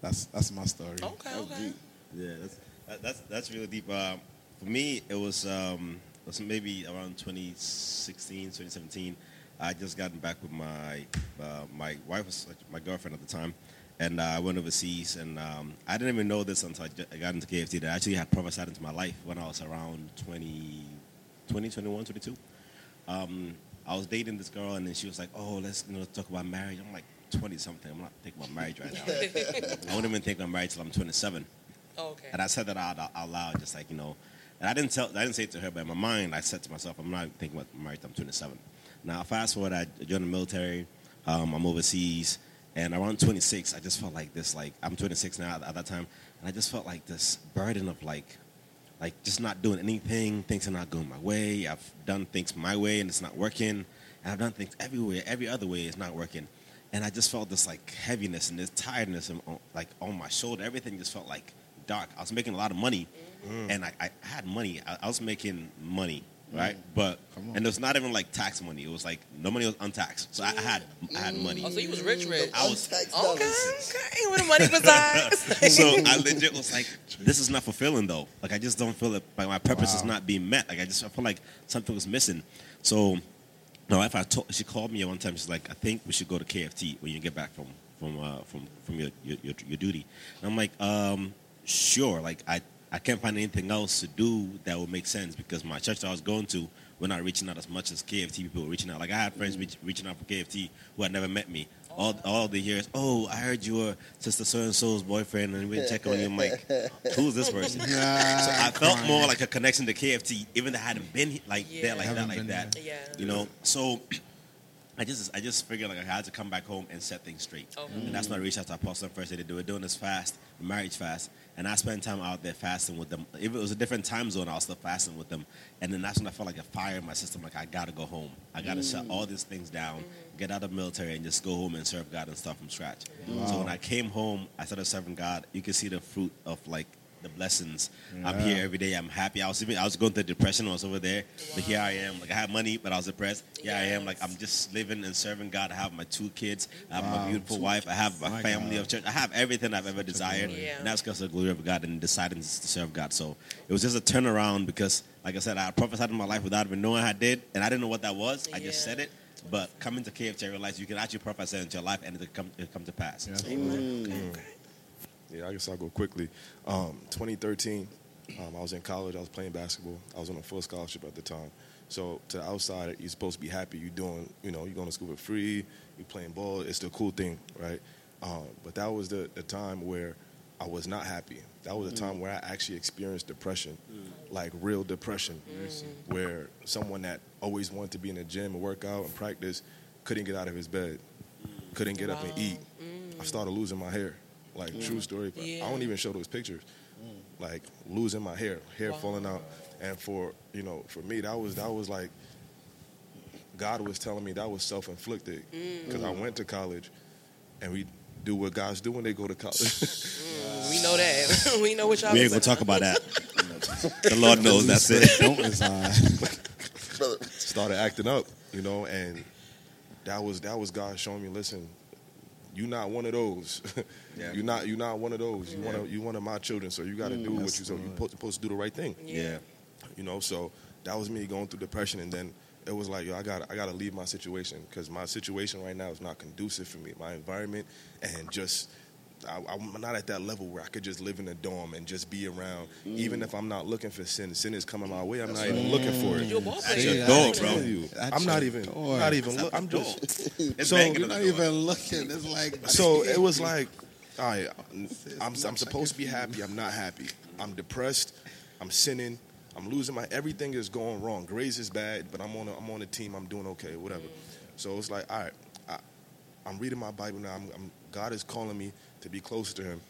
that's that's my story. Okay, okay. Yeah, that's that, that's that's really deep. Uh, for me, it was um, it was maybe around 2016, 2017. I just gotten back with my uh, my wife was my girlfriend at the time, and uh, I went overseas. And um, I didn't even know this until I I got into KFT. That I actually had prophesied into my life when I was around 20, 20 21, 22. Um, I was dating this girl, and then she was like, "Oh, let's you know talk about marriage." I'm like 20 something. I'm not thinking about marriage right now. I won't even think about marriage till I'm 27. Oh, okay. And I said that out, out, out loud, just like you know. And I didn't tell, I didn't say it to her, but in my mind, I said to myself, I'm not thinking about marriage. I'm 27. Now, fast forward, I joined the military. Um, I'm overseas, and around 26, I just felt like this. Like I'm 26 now at that time, and I just felt like this burden of like, like just not doing anything. Things are not going my way. I've done things my way, and it's not working. And I've done things everywhere, every other way it's not working. And I just felt this like heaviness and this tiredness, and, like on my shoulder. Everything just felt like dark. I was making a lot of money, and I, I had money. I, I was making money right? But Come on. and it was not even like tax money. It was like no money was untaxed. So I, I had I had money. Oh, so you was rich, rich. I was- Untaxed Okay, dollars. okay. Where the money resides. so I legit was like, this is not fulfilling though. Like I just don't feel it. Like my purpose is not being met. Like I just I feel like something was missing. So my wife, I told, she called me one time. She's like, I think we should go to KFT when you get back from from uh, from from your, your your your duty. And I'm like, um, sure. Like I I can't find anything else to do that would make sense because my church that I was going to. We're not reaching out as much as KFT people were reaching out. Like I had friends reach, reaching out for KFT who had never met me. All, all the years, oh, I heard you were sister so and so's boyfriend, and we didn't check on you. I'm like, who's this person? so I felt more like a connection to KFT, even though I hadn't been like Yeah. there like that, like that. there. Yeah. You know, so I just I just figured like I had to come back home and set things straight. Okay. And that's when I reached out to Apostle first. They did we're doing this fast, marriage fast, and I spent time out there fasting with them. If it was a different time zone, I was still fasting with them. And then that's when I felt like a fire in my system. Like I gotta go home. I gotta shut mm. all these things down, get out of the military, and just go home and serve God and start from scratch. So when I came home, I started serving God. You can see the fruit of like the blessings. I'm here every day. I'm happy. I was even I was going through depression. I was over there, but here I am. Like I had money, but I was depressed. Here I am. Like I'm just living and serving God. I have my two kids. I have my Wow. beautiful wife. I have a My family God. of church. I have everything I've ever desired, Yeah. and that's because of the glory of God and deciding to serve God. So it was just a turnaround because, like I said, I prophesied in my life without even knowing I did, and I didn't know what that was. I just said it. But coming to KFT, I realized you can actually prophesy into your life and it come, it come to pass. Yeah. So, Yeah, I guess I'll go quickly. Um, 2013, um, I was in college. I was playing basketball. I was on a full scholarship at the time. So to the outside, you're supposed to be happy. You're doing, you know, you're going to school for free. You're playing ball. It's the cool thing, right? Um, but that was the, the time where I was not happy. That was a time where I actually experienced depression, like real depression, where someone that always wanted to be in the gym and work out and practice couldn't get out of his bed, couldn't get up and Wow. eat. I started losing my hair. Like true story. But Yeah. I don't even show those pictures. Mm. Like losing my hair, hair falling out. And for you know, for me, that was that was like God was telling me that was self inflicted because mm. I went to college, and we do what guys do when they go to college. Mm. we know that. we know what y'all we ain't gonna talk about that. the Lord knows that's it. Don't started acting up, you know, and that was that was God showing me, listen, you not one of those. Yeah. You're not you're not one of those. You one Yeah. of you one of my children, so you got to mm. do what you so you supposed, supposed to do the right thing. Yeah. You know, so that was me going through depression, and then it was like, yo, I got I got to leave my situation because my situation right now is not conducive for me. My environment and just. I, I'm not at that level where I could just live in a dorm and just be around. Even if I'm not looking for sin, sin is coming my way. I'm not even looking for it. You a ball your dog, bro. you, I'm not your even, door. not even. That's Look, I'm just. It's So, You're not even looking. It's like So it was like, all right, I'm I'm supposed to be happy. I'm not happy. I'm depressed. I'm sinning. I'm losing my everything is going wrong. Grades is bad, but I'm on a, I'm on a team. I'm doing okay, whatever. So it's like, all right, I, I'm reading my Bible now. I'm, I'm, God is calling me to be close to Him.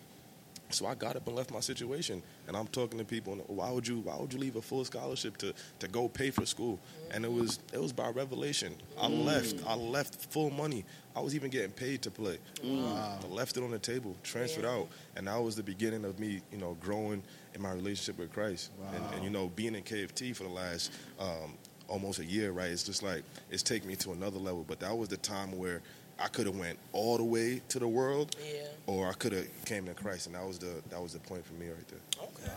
So I got up and left my situation, and I'm talking to people. And why would you? Why would you leave a full scholarship to, to go pay for school? And it was it was by revelation. I left. I left full money. I was even getting paid to play. I left it on the table, transferred Yeah. out, and that was the beginning of me, you know, growing in my relationship with Christ. And, and you know, being in KFT for the last um, almost a year, right? It's just like it's taken me to another level. But that was the time where I could have went all the way to the world, Yeah. or I could have came to Christ, and that was the that was the point for me right there. Okay.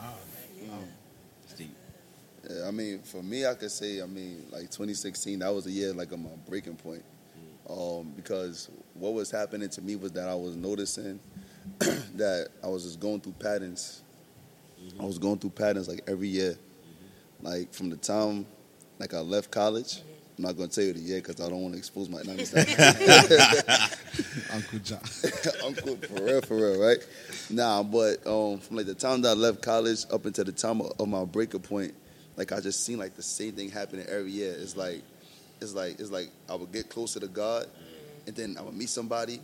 Yeah. Steve. Yeah, I mean, for me, I could say, I mean, like 2016, that was a year like of my breaking point. Mm. Um, because what was happening to me was that I was noticing that I was just going through patterns. Mm-hmm. I was going through patterns like every year. Mm-hmm. Like from the time like I left college. I'm not going to tell you the year because I don't want to expose my. No, Uncle John. Uncle, for real, for real, right? Nah, but um, from like the time that I left college up until the time of, of my breaking point, like I just seen like the same thing happening every year. It's like, it's like, it's like I would get closer to God, and then I would meet somebody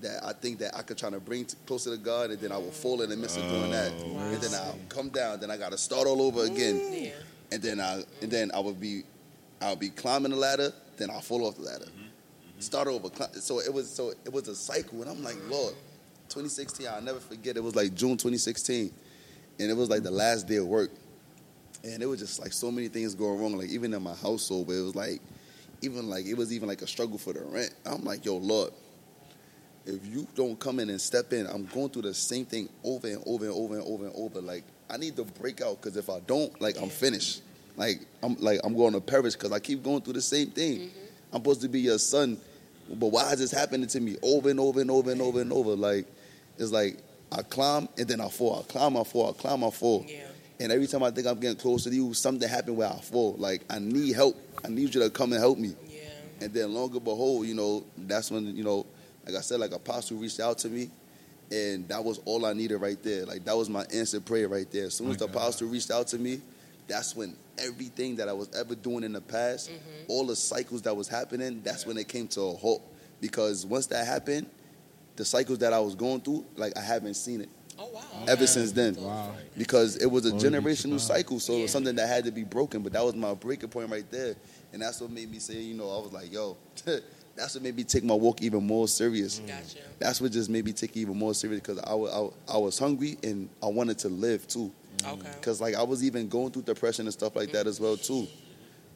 that I think that I could try to bring t- closer to God, and then I would fall in the midst of doing that, and then I'll come down, then I got to start all over again, Yeah. and then I and then I would be, I'll be climbing the ladder, then I'll fall off the ladder mm-hmm. Mm-hmm. start over. So it was so it was a cycle, and I'm like, Lord, 2016, I'll never forget. It was like June 2016, and it was like the last day of work, and it was just like so many things going wrong. Like even in my household, but it was like even like it was even like a struggle for the rent. I'm like, yo, Lord, if you don't come in and step in, I'm going through the same thing over and over and over and over and over. Like I need to break out because if I don't, like I'm finished. Like I'm like I'm going to perish because I keep going through the same thing. Mm-hmm. I'm supposed to be your son, but why is this happening to me over and over and over and over and over? Like it's like I climb and then I fall. I climb, I fall. I climb, I fall. Yeah. And every time I think I'm getting closer to you, something happened where I fall. Like I need help. I need you to come and help me. Yeah. And then longer behold, you know, that's when, you know, like I said, like Apostle reached out to me and that was all I needed right there. Like that was my answered prayer right there. As soon as My the God. apostle reached out to me, that's when everything that I was ever doing in the past, mm-hmm. all the cycles that was happening, that's when it came to a halt. Because once that happened, the cycles that I was going through, like I haven't seen it Oh wow. ever since then. Wow. Because it was a Glory generational God. cycle, so it was something that had to be broken. But that was my breaking point right there, and that's what made me say, you know, I was like, yo, that's what made me take my walk even more serious. Mm. Gotcha. That's what just made me take it even more serious because I, I, I was hungry and I wanted to live too. Okay. Because like I was even going through depression and stuff like that as well too.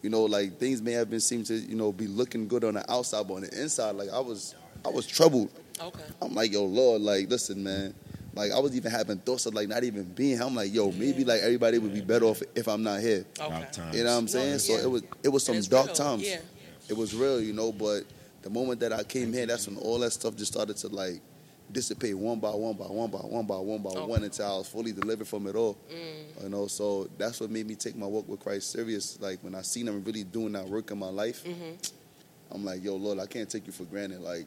You know, like things may have been seem to you know be looking good on the outside, but on the inside, like I was I was troubled. Okay. I'm like, yo, Lord, like, listen, man. Like, I was even having thoughts of like not even being. here. I'm like, yo, maybe like everybody would be better off if I'm not here. Okay. You know what I'm saying? So yeah. it was it was some dark real, times. Yeah. It was real, you know. But the moment that I came here, that's when all that stuff just started to like dissipate one by one by one by one by one by Okay. one until I was fully delivered from it all. Mm. You know, so that's what made me take my walk with Christ serious. Like when I seen him really doing that work in my life, Mhm. I'm like, yo, Lord, I can't take you for granted. Like,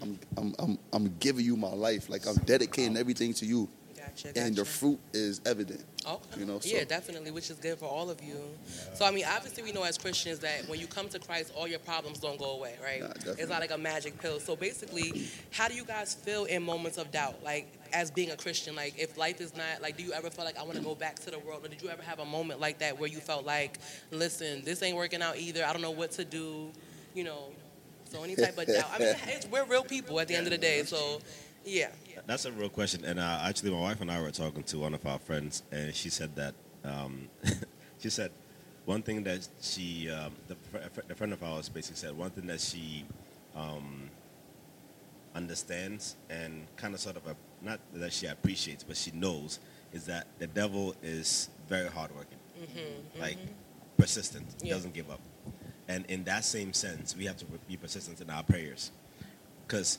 I'm, I'm, I'm, I'm giving you my life. Like, I'm dedicating everything to you, Gotcha. and the fruit is evident. Okay. You know, so- yeah, definitely, which is good for all of you. So, I mean, obviously, we know as Christians that when you come to Christ, all your problems don't go away, right? Nah, it's not like a magic pill. So, basically, how do you guys feel in moments of doubt, like as being a Christian? Like, if life is not like, do you ever feel like I want to go back to the world, or did you ever have a moment like that where you felt like, listen, this ain't working out either. I don't know what to do, you know? So, any type of doubt. I mean, it's, we're real people at the end of the day. So, yeah. That's a real question. And uh, actually, my wife and I were talking to one of our friends, and she said that um, she said one thing that she, um, the, fr- the friend of ours basically said one thing that she um, understands and kind of sort of a, not that she appreciates, but she knows is that the devil is very hardworking, like persistent, Yeah. doesn't give up. And in that same sense, we have to be persistent in our prayers. Because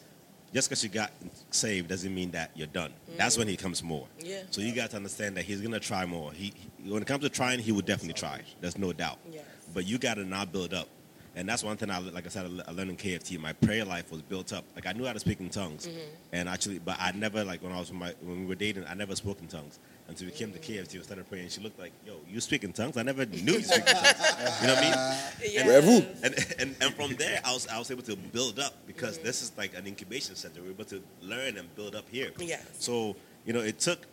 just because you got saved doesn't mean that you're done. That's when he comes more. Yeah. So you got to understand that he's going to try more. He, he- when it comes to trying, he would definitely try. There's no doubt. Yes. But you got to now build up. And that's one thing I, like I said, I learned in KFT. My prayer life was built up. Like I knew how to speak in tongues, mm-hmm. and actually, but I never like when I was with my when we were dating, I never spoke in tongues until we came to mm-hmm. KFT. We started praying. She looked like, "Yo, you speak in tongues? I never knew you speak in tongues." You know what I mean? Yes. and, and and from there, I was I was able to build up because mm-hmm. this is like an incubation center. We're able to learn and build up here. Yes. So you know, it took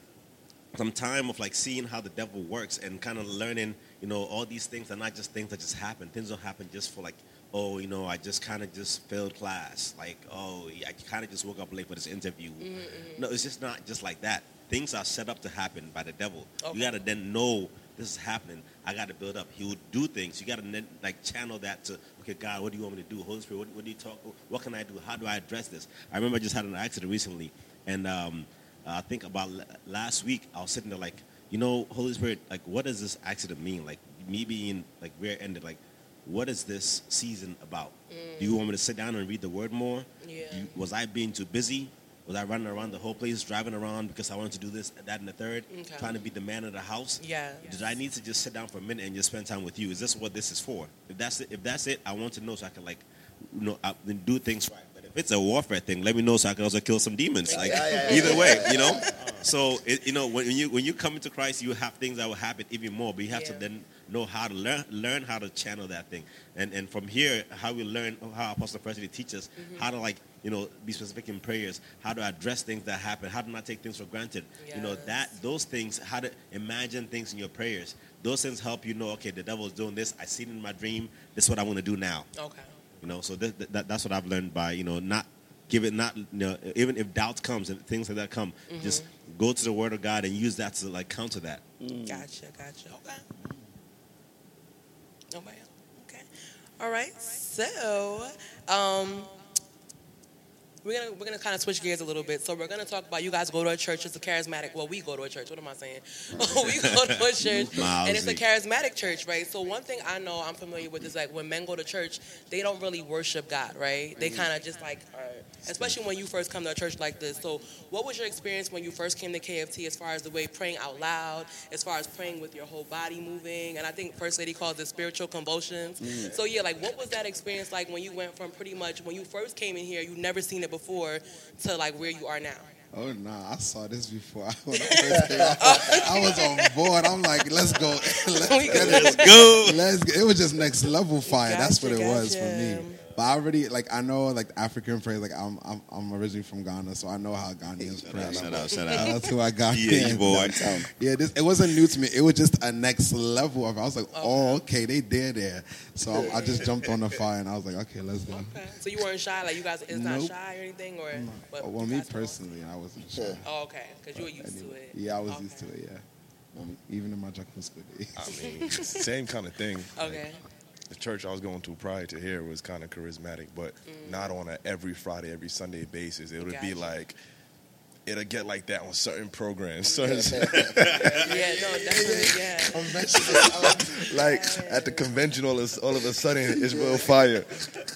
some time of like seeing how the devil works and kind of learning. You know, all these things are not just things that just happen. Things don't happen just for like, oh, you know, I just kind of just failed class. Like, oh, I kind of just woke up late for this interview. No, it's just not just like that. Things are set up to happen by the devil. Okay. You got to then know this is happening. I got to build up. He will do things. You got to then like channel that to okay, God, what do you want me to do? Holy Spirit, what, what do you talk? What can I do? How do I address this? I remember I just had an accident recently, and um, I think about last week I was sitting there like, you know, Holy Spirit, like, what does this accident mean? Like me being like rear-ended, like. What is this season about? Do you mm. want me to sit down and read the word more? Yeah. You- was I being too busy? Was I running around the whole place, driving around because I wanted to do this, that, and the third, Okay. trying to be the man of the house? Yeah. Did I need to just sit down for a minute and just spend time with you? Is this what this is for? If that's it, if that's it, I want to know so I can like, you know, I, do things right. But if it's a warfare thing, let me know so I can also kill some demons. Like Yeah, yeah, yeah. either way, you know. So it, you know, when you when you come into Christ, you have things that will happen even more. But you have to then know how to learn learn how to channel that thing. And and from here, how we learn how Apostle Presley teaches mm-hmm. how to like you know be specific in prayers, how to address things that happen, how to not take things for granted. You know that those things, how to imagine things in your prayers. Those things help you know. Okay, the devil is doing this. I see it in my dream. This is what I want to do now. Okay. You know, so that, that, that's what I've learned by you know not give it not you know, even if doubts comes and things like that come mm-hmm. just go to the word of god and use that to like counter that mm. gotcha gotcha okay nobody else okay all right, all right. so um we're gonna we're gonna kind of switch gears a little bit. So we're gonna talk about you guys go to a church. It's a charismatic. Well, we go to a church. What am I saying? Oh, we go to a church, and it's a charismatic church, right? So one thing I know I'm familiar with is like when men go to church, they don't really worship God, right? They mm-hmm. kind of just like, are, especially when you first come to a church like this. So what was your experience when you first came to KFT as far as the way praying out loud, as far as praying with your whole body moving, and I think First Lady calls it spiritual convulsions. Mm. So yeah, like what was that experience like when you went from pretty much when you first came in here, you never seen it before, to like where you are now? Oh nah, I saw this before. I first came out, I was on board. I'm like, let's go, let's get go. it. Let's it was just next level fire. That's what Gotcha, it was for me. But I already like I know like African praise. Like I'm I'm, I'm originally from Ghana, so I know how Ghanaians pray. out, shout out, shout out. That's who I got. Yeah, you boy. Yeah, this it wasn't new to me. It was just a next level of. I was like, oh, okay, they did there. So I, I just jumped on the fire and I was like, okay, let's go. Okay. So you weren't shy, like you guys, it's not shy or anything, or but well, me guys don't? personally, I wasn't sure. Oh, okay, because you were used to it. Yeah, I was Okay. used to it. Yeah, Um, even in my Jackson school days. I mean, same kind of thing. Okay. The church I was going to prior to here was kind of charismatic, but mm. not on a every Friday, every Sunday basis. It would be like it'll get like that on certain programs. Mm. Certain, Yeah, no, definitely, yeah. like at the convention, all of, all of a sudden it's real fire.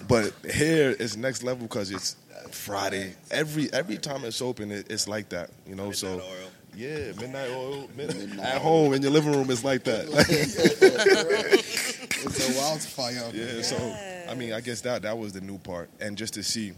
But here it's next level because it's Friday. Every every time it's open, it, it's like that. You know, so. Midnight oil. Yeah, midnight oil. Mid- Midnight at oil. home in your living room, it's like that. it's a wildfire. up Yeah, there. so I mean, I guess that that was the new part, and just to see,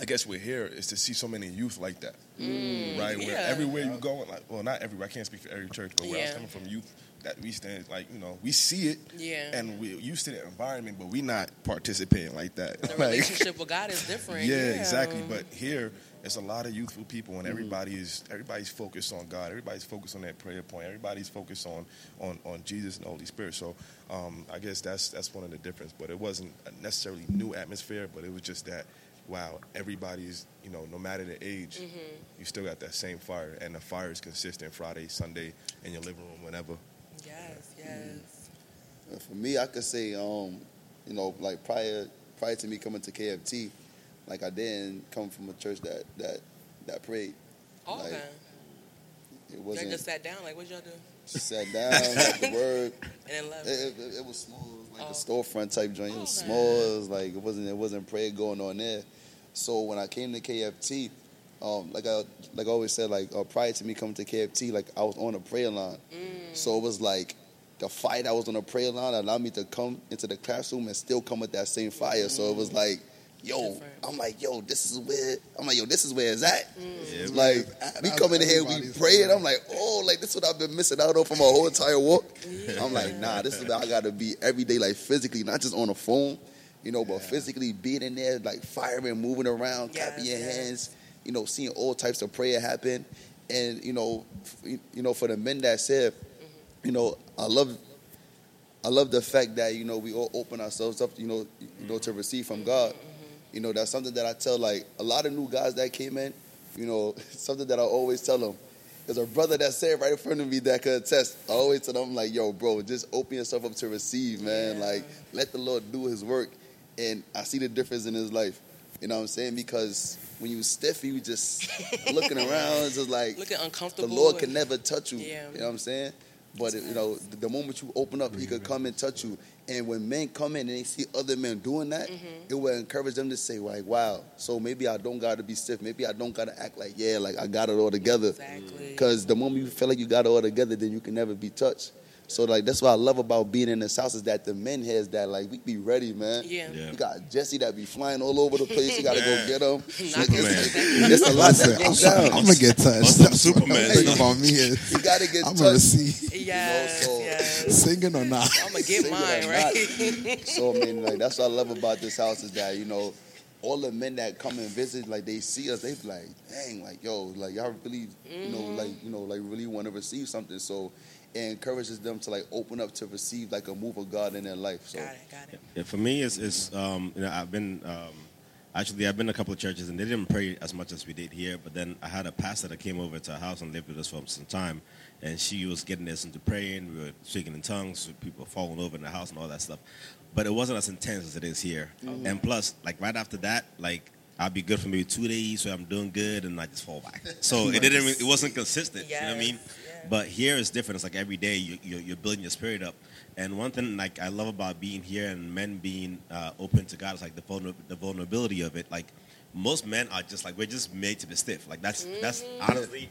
I guess we're here is to see so many youth like that, mm. right? Where everywhere you go, like, well, not everywhere. I can't speak for every church, but where I was coming from, youth that we stand like, you know, we see it, Yeah. and we're used to the environment, but we're not participating like that. The Like- relationship with God is different. yeah, Yeah, exactly. But here, it's a lot of youthful people, and everybody is everybody's focused on God. Everybody's focused on that prayer point. Everybody's focused on on, on Jesus and the Holy Spirit. So, um, I guess that's that's one of the difference. But it wasn't a necessarily new atmosphere, but it was just that. Wow, everybody's you know, no matter the age, you still got that same fire, and the fire is consistent Friday, Sunday, in your living room, whenever. Yes, yes. And For me, I could say, um, you know, like prior prior to me coming to KFT, like I didn't come from a church that that that prayed. Oh, Like, okay. It Y'all wasn't just sat down. Like, what y'all do? sat down, had the word. And then left. It, it, it was small. It was like Oh. a storefront type joint. It was Okay. small. It was like it wasn't it wasn't prayer going on there. So when I came to KFT, um, like I like I always said, like uh, prior to me coming to KFT, like I was on a prayer line. Mm. So it was like the fight I was on a prayer line allowed me to come into the classroom and still come with that same fire. So it was like, yo. I'm like, yo, this is where I'm like, yo, this is where it's at. Mm. Yeah, Like we That's come in here, we pray, and. I'm like, oh, like this is what I've been missing out on for my whole entire walk. I'm like, nah, this is where I gotta be every day, like physically, not just on the phone, you know, but physically being in there, like firing, moving around, Yes, clapping your yes. hands, you know, seeing all types of prayer happen, and you know, f- you know, for the men that said, Mm-hmm. you know, I love. I love the fact that you know we all open ourselves up, you know, you know, to receive from God. You know, that's something that I tell like a lot of new guys that came in. You know, something that I always tell them. There's a brother that said right in front of me that could attest. I always tell them like, "Yo, bro, just open yourself up to receive, man. Yeah. Like, let the Lord do His work." And I see the difference in his life. You know what I'm saying? Because when you stiff, you just looking around, just like Looking uncomfortable. the. Lord can never touch you. Yeah. You know what I'm saying? But it, you know, the, the moment you open up, He could come and touch you. And when men come in and they see other men doing that, Mm-hmm. it will encourage them to say, like, "Wow, so maybe I don't got to be stiff. Maybe I don't got to act like, yeah, like I got it all together." Exactly. Because the moment you feel like you got it all together, then you can never be touched. So like that's what I love about being in this house is that the men has that like we be ready, man. Yeah. Yeah. You got Jesse that be flying all over the place. You got to go get him. Not Superman. There's a lot Listen, that I'm, goes down. I'm gonna get touched. Awesome That's what Superman. the thing about me is You got to get I'm touched. gonna receive Yes, so- yes. singing or not. I'm gonna get mine, right? So I mean, like that's what I love about this house is that you know, all the men that come and visit, like they see us, they be like, dang, like yo, like y'all really, you know, Mm-hmm. like you know, like really want to receive something. So it encourages them to like open up to receive like a move of God in their life. So got it, got it. Yeah, for me, it's, it's um, you know, I've been um, Actually, I've been to a couple of churches and they didn't pray as much as we did here. But then I had a pastor that came over to our house and lived with us for some time, and she was getting us into praying. We were speaking in tongues. People falling over in the house and all that stuff. But it wasn't as intense as it is here. And plus, like right after that, like I'll be good for maybe two days, where I'm doing good, and I just fall back. So it didn't. It wasn't consistent. You know what I mean? Yes, yeah. But here it's different. It's like every day you, you're, you're building your spirit up. And one thing like I love about being here and men being uh, open to God is like the, vulner- the vulnerability of it. Like most men are just like we're just made to be stiff. Like that's that's honestly.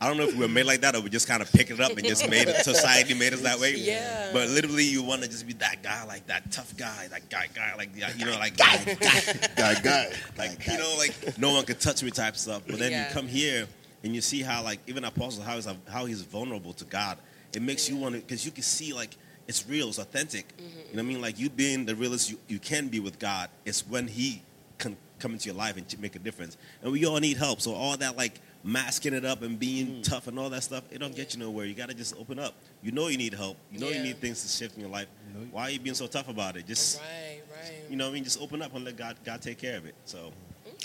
I don't know if we were made like that or we just kind of picked it up and just made it. Society made us that way. Yeah. But literally, you want to just be that guy, like that tough guy, that guy, guy, like you know, like guy, guy, guy, guy. like you know, like no one could touch me type stuff. But then Yeah. you come here and you see how like even Apostle how he's how he's vulnerable to God. It makes you want to because you can see like it's real, it's authentic. Mm-hmm. You know what I mean? Like you being the realest you, you can be with God. It's when He can come into your life and make a difference. And we all need help. So all that like masking it up and being mm. tough and all that stuff, it don't get you nowhere. You got to just open up. You know you need help. You know Yeah. you need things to shift in your life. Why are you being so tough about it? Just Right, right. you know what I mean? Just open up and let God God take care of it. So.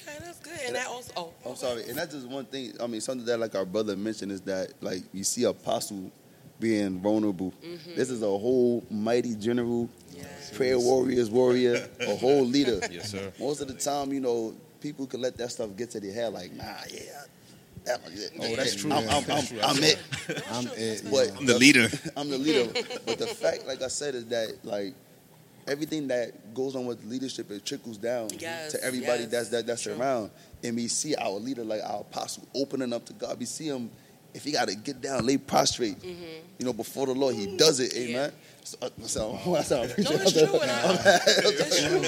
Okay, that's good. And that also. Oh, I'm sorry, and that's just one thing. I mean, something that like our brother mentioned is that like you see apostle being vulnerable. Mm-hmm. This is a whole mighty general, Yes. prayer warriors warrior, a whole leader. Yes, sir. Most of the time, you know, people can let that stuff get to their head. Like, nah, yeah. that was it. Oh, that's true. I'm, I'm, I'm, That's true. I'm it. I'm it. But. I'm the leader. I'm the leader. but the fact, like I said, is that like everything that goes on with leadership, it trickles down Yes, to everybody yes, that's that, that's true. around. And we see our leader, like our apostle, opening up to God. We see him. If he got to get down, lay prostrate, you know, before the Lord, he does it. Mm-hmm. Yeah. Amen. So, uh, that's how I No, it's true. It's true.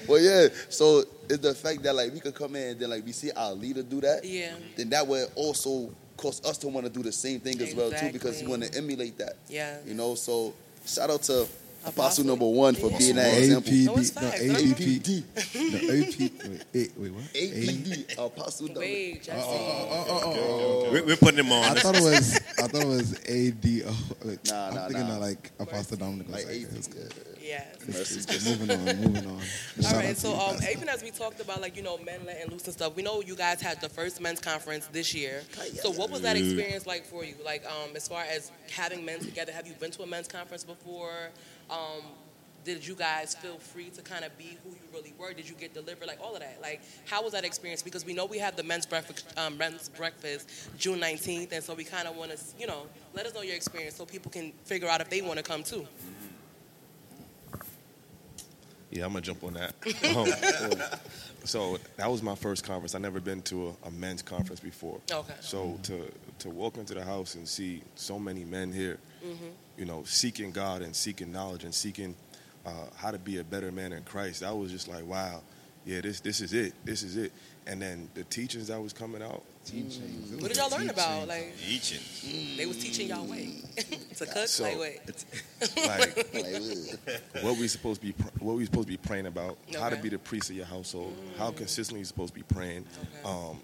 Well, yeah. So it's the fact that like we could come in and then like we see our leader do that. Yeah. Then that would also cause us to want to do the same thing as well too, because we want to emulate that. Yeah. You know. So shout out to Apostle. Apostle number one for Yeah. being that example. No, it's APD. No, facts. APD. No, AP. Wait, wait, wait, what? APD, Apostle number. Wait, Jesse. We're, we're putting him on. I thought it was. I thought it was ADO. Like, Nah, I'm nah, thinking nah. of like Apostle Dominic. Like Like, AP. Yes. Mercy. moving on, moving on. All Shout out so um, even as we talked about, like you know, men letting loose and stuff, we know you guys had the first men's conference this year. So, what was that experience like for you? Like, um, as far as having men together, have you been to a men's conference before? Um, did you guys feel free to kind of be who you really were? Did you get delivered? Like all of that. Like, how was that experience? Because we know we have the men's breakfast, um, men's breakfast June 19th, and so we kind of want to, you know, let us know your experience so people can figure out if they want to come too. Yeah, I'm gonna jump on that. Um, so that was my first conference. I never been to a, a men's conference before. Okay. So to to walk into the house and see so many men here, Mm-hmm. You know, seeking God and seeking knowledge and seeking uh, how to be a better man in Christ, I was just like, wow, yeah, this this is it, this is it. And then the teachings that was coming out, Teachings. It What did y'all a learn about? teaching. Like, Eating. they was teaching y'all way to cook. So- like, wait. like Like, what we supposed to be pr- what we supposed to be praying about, how to be the priest of your household, how consistently you supposed to be praying. Okay. Um,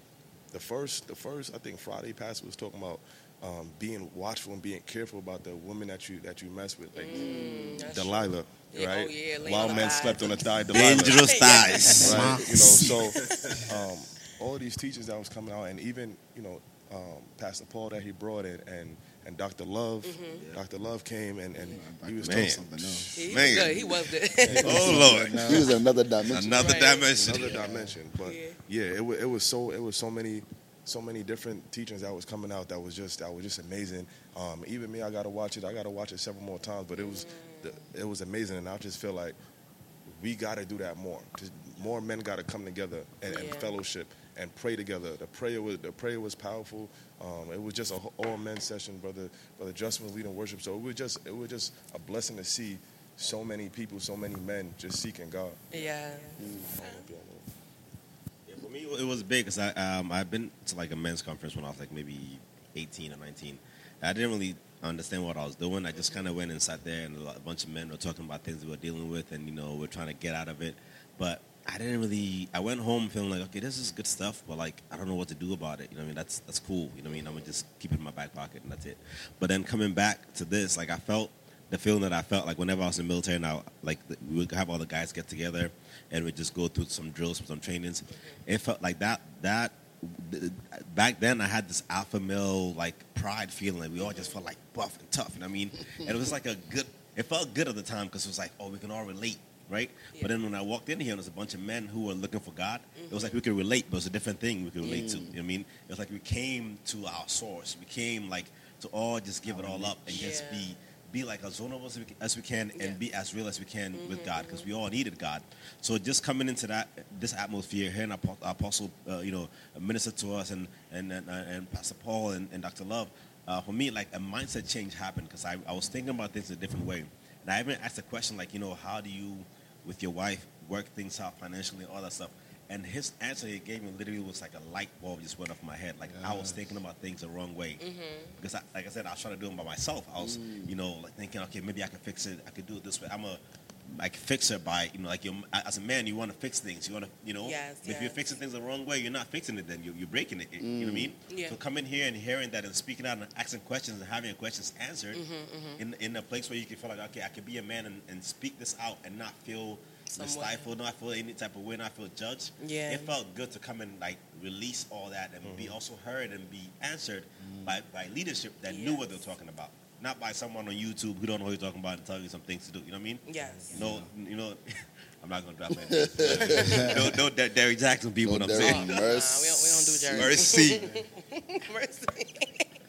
the first, the first, I think Friday pastor was talking about um, being watchful and being careful about the women that you that you mess with, like Mm, Delilah, Yeah, right? oh, yeah, Wild on men the slept on the thigh. Delilah, Dangerous thighs. right? You know, so um, all these teachers that was coming out, and even you know, um, Pastor Paul that he brought in, and and Dr. Love, Mm-hmm. Dr. Love came and and he was Man. Something else. Yeah, he Man. was good. He was good. Oh Lord. He was another dimension. Another Right. dimension. another dimension. But Yeah. yeah, it was it was so it was so many so many different teachings that was coming out that was just that was just amazing. Um, even me, I got to watch it. I got to watch it several more times. But it was the, it was amazing, and I just feel like we got to do that more. Just more men got to come together and, and Yeah. fellowship and pray together. The prayer was the prayer was powerful. Um, it was just a whole- all men session. Brother Brother Justin was leading worship, so it was just it was just a blessing to see so many people, so many men just seeking God. yeah. Me, it was big because I um, I've been to like a men's conference when I was like maybe 18 or 19. I didn't really understand what I was doing. I just kind of went and sat there, and a bunch of men were talking about things we were dealing with, and you know we're trying to get out of it. But I didn't really. I went home feeling like, okay, this is good stuff, but like I don't know what to do about it. You know, what I mean, that's that's cool. You know, what I mean, I'm gonna just keep it in my back pocket, and that's it. But then coming back to this, like I felt the feeling that I felt like whenever I was in the military now, like we would have all the guys get together and we'd just go through some drills, some trainings. It felt like that. That back then I had this alpha male like pride feeling. We all just felt like buff and tough. What I mean? And it was like a good. It felt good at the time because it was like, oh, we can all relate, right? Yeah. But then when I walked in here and there's a bunch of men who were looking for God, it was mm-hmm. like we could relate, but it was a different thing we could relate to. You know what I mean? It was like we came to our source. We came like to all just give it all up and just be be like as vulnerable as we, as we can and Yeah. be as real as we can with God because we all needed God. So just coming into that this atmosphere, hearing our, our apostle, uh, you know, minister to us and and and, and Pastor Paul and, and Dr. Love, uh, for me like a mindset change happened because I, I was thinking about things a different way, and I even asked a question like, you know, how do you with your wife work things out financially, all that stuff. And his answer he gave me literally was like a light bulb just went off my head. Like I was thinking about things the wrong way mm-hmm. because, I, like I said, I was trying to do it by myself. I was, mm. you know, like thinking, okay, maybe I can fix it. I could do it this way. I'm a like fixer by, you know, like you as a man, you want to fix things. You want to, you know, Yes, if you're fixing things the wrong way, you're not fixing it. Then you're, you're breaking it. You know what I mean? Mm. Yeah. So coming here and hearing that and speaking out and asking questions and having your questions answered mm-hmm, mm-hmm, in in a place where you can feel like, okay, I can be a man and, and speak this out and not feel Somewhat. stifled, not feel any type of way, I feel judged. Yeah. It felt good to come and like release all that and be mm-hmm. also heard and be answered mm. by, by leadership that knew what they were talking about. Not by someone on YouTube who don't know what you're talking about and tell you some things to do. You know what I mean? Yes. No, you know, I'm not gonna drop my name. no, no, Der- Derrick Jackson people. No what I'm Derrick. saying. Nah, we don't, we don't, we don't do Jerry. Mercy. Mercy.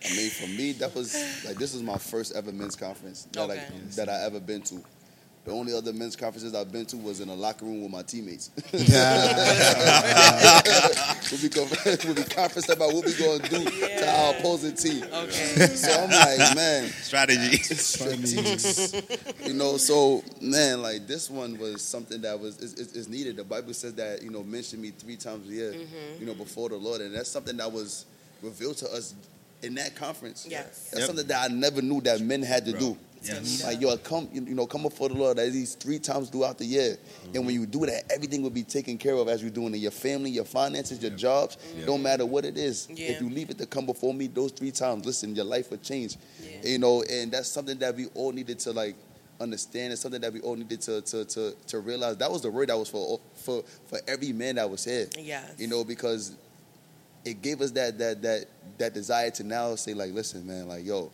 I mean, for me, that was like this was my first ever men's conference that Okay. I that I ever been to. The only other men's conferences I've been to was in a locker room with my teammates. we'll be con- we'll be conferencing about what we're going to do to our Yeah. opposing team. Okay. So I'm like, man, Strategy. Strategies. you know. So man, like this one was something that was is, is, is needed. The Bible says that you know mention me three times a year, Mm-hmm. you know, before the Lord, and that's something that was revealed to us in that conference. Yes. That's Yep. something that I never knew that men had to Bro. do. Yes. Like yo, come you know, come before the Lord at least three times throughout the year, and when you do that, everything will be taken care of as you're doing it. Your family, your finances, your jobs, don't matter what it is. Yeah. If you leave it to come before me those three times, listen, your life will change. Yeah. You know, and that's something that we all needed to like understand. It's something that we all needed to to to, to realize. That was the word that was for for for every man that was here. Yes. You know, because it gave us that that that that desire to now say like, listen, man, like yo,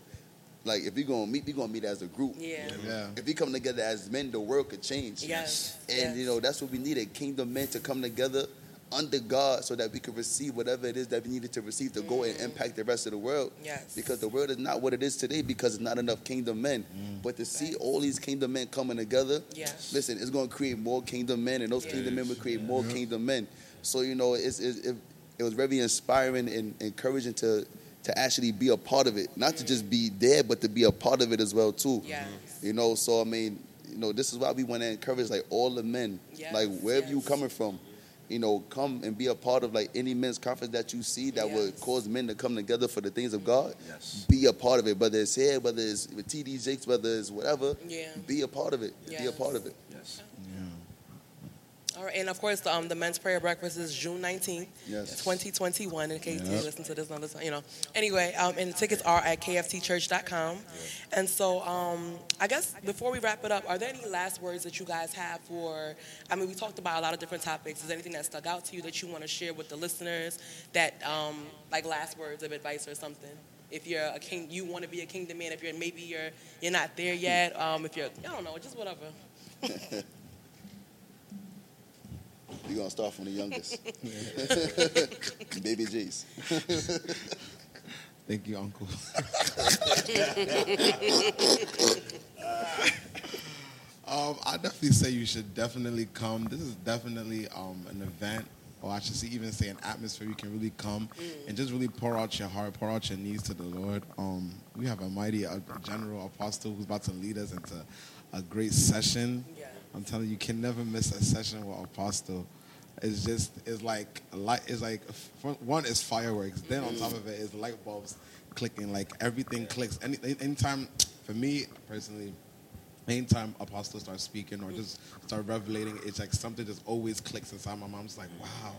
like if we gonna meet, we gonna meet as a group. Yeah. Yeah. If we come together as men, the world could change. Yes. And yes. you know that's what we needed: kingdom men to come together under God, so that we could receive whatever it is that we needed to receive to go and impact the rest of the world. Mm. Yes. Because the world is not what it is today because it's not enough kingdom men. But to see all these kingdom men coming together, Yes. listen, it's going to create more kingdom men, and those Yeah. kingdom men will create more kingdom men. So you know, it's, it's, it, it was very inspiring and encouraging to to actually be a part of it, not to just be there, but to be a part of it as well too. Yes. You know, so I mean, you know, this is why we want to encourage like all the men, Yes, like wherever you yes. coming from, you know, come and be a part of like any men's conference that you see that would cause men to come together for the things of mm-hmm. God. Yes. Be a part of it, whether it's here, whether it's with TD Jakes, whether it's whatever. Yeah. Be a part of it. Be a part of it. Yes. All right, and of course, um, the men's prayer breakfast is June nineteenth, Yes. 2021. In case you listen to this on this, you know. Anyway, um, and the tickets are at kftchurch.com. And so, um, I guess before we wrap it up, are there any last words that you guys have for? I mean, we talked about a lot of different topics. Is there anything that stuck out to you that you want to share with the listeners? That, um, like, last words of advice or something. If you're a king, you want to be a kingdom man. If you're maybe you're you're not there yet. Um, if you're, I don't know, just whatever. We're gonna start from the youngest. Baby Jace. Thank you, Uncle. um, I definitely say you should definitely come. This is definitely um, an event, or I should say, even say an atmosphere you can really come and just really pour out your heart, pour out your needs to the Lord. Um, we have a mighty uh, general apostle who's about to lead us into a great session. Yeah. I'm telling you, you can never miss a session with Apostle. It's just, it's like, light, it's like, one is fireworks. Then on top of it is light bulbs clicking. Like everything clicks. Any, anytime, for me personally, anytime Apostle starts speaking or just start revelating, it's like something just always clicks inside my. I'm like, wow.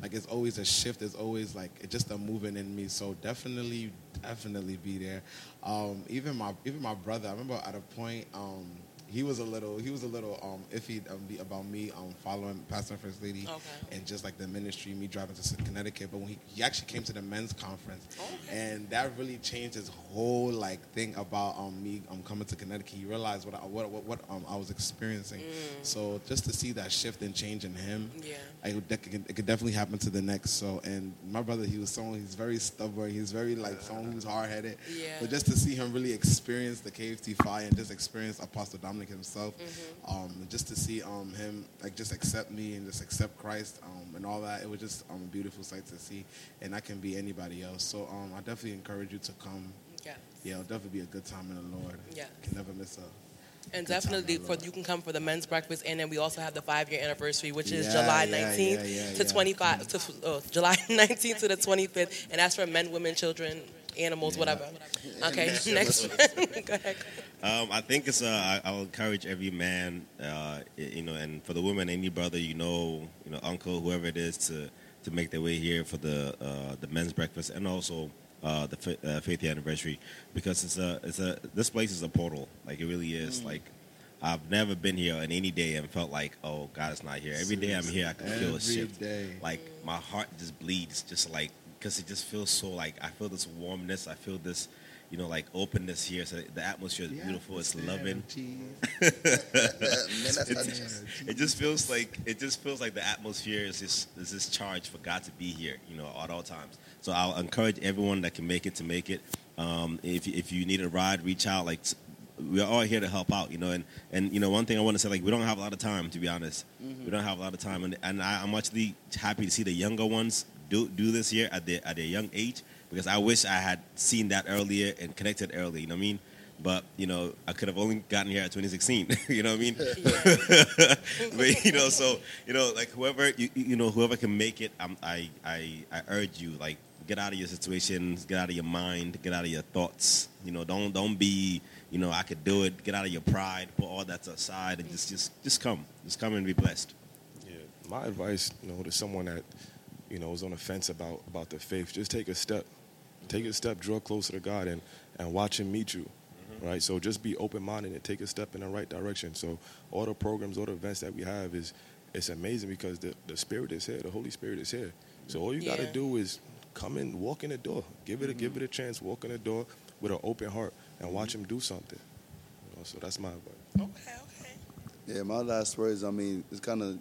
like it's always a shift. It's always like it's just a moving in me. So definitely, definitely be there. Um, even my even my brother. I remember at a point. Um, he was a little he was a little um, iffy about me um, following Pastor and First Lady Okay. and just like the ministry, me driving to Connecticut. But when he, he actually came to the men's conference, Okay. and that really changed his whole like thing about um, me um, coming to Connecticut. He realized what I, what what, what um, I was experiencing. So just to see that shift and change in him, Mm. Yeah. I it, could, it could definitely happen to the next. So and my brother, he was someone he's very stubborn. He's very like someone who's hard headed. Yeah. But just to see him really experience the KFT fire and just experience Apostle Dominic himself, Mm-hmm. um, just to see um, him like just accept me and just accept Christ um, and all that, it was just um, a beautiful sight to see. And I can be anybody else. So um, I definitely encourage you to come. Yeah. Yeah, it'll definitely be a good time in the Lord. Yes. Can never miss a. And Good definitely for you can come for the men's breakfast, and then we also have the five year anniversary, which is Yeah, July nineteenth yeah, yeah, to twenty five to oh, July nineteenth to the twenty fifth, and that's for men, women, children, animals, whatever. Okay, next one. Go ahead. Um, I think it's. Uh, I, I'll encourage every man, uh, you know, and for the women, any brother you know, you know, uncle, whoever it is, to to make their way here for the uh, the men's breakfast and also uh, the fi- uh, 50th anniversary because it's a it's a this place is a portal. Like it really is. Like I've never been here on any day and felt like, oh, God is not here. Every day I'm here, I can feel a shift. day. Like my heart just bleeds, just like because it just feels so like I feel this warmness. I feel this, you know, like openness here. So the atmosphere is beautiful. It's loving. It just feels like it just feels like the atmosphere is just is this charge for God to be here, you know, at all times. So I'll encourage everyone that can make it to make it. Um, if you- if you need a ride, reach out. Like we're all here to help out, you know. And and you know, one thing I want to say, like we don't have a lot of time, to be honest. We don't have a lot of time, and and I, I'm actually happy to see the younger ones do do this here at their at their young age because I wish I had seen that earlier and connected early. You know what I mean? But you know, I could have only gotten here at 2016. you know what I mean? but you know, so you know, like whoever you, you know, whoever can make it, um, I I I urge you, like get out of your situations, get out of your mind, get out of your thoughts. You know, don't don't be, you know, I could do it. Get out of your pride, put all that aside, and just just just come, just come and be blessed. Yeah, my advice, you know, to someone that, you know, is on the fence about about the faith, just take a step, take a step, draw closer to God, and and watch Him meet you, mm-hmm. right? So just be open minded and take a step in the right direction. So all the programs, all the events that we have is it's amazing because the the Spirit is here, the Holy Spirit is here. So all you got to do is come in, walk in the door, give it a give mm-hmm. it a chance, walk in the door with an open heart, and watch mm-hmm. Him do something. You know, so that's my advice. Okay, okay. Yeah, my last words. I mean, it's kind of,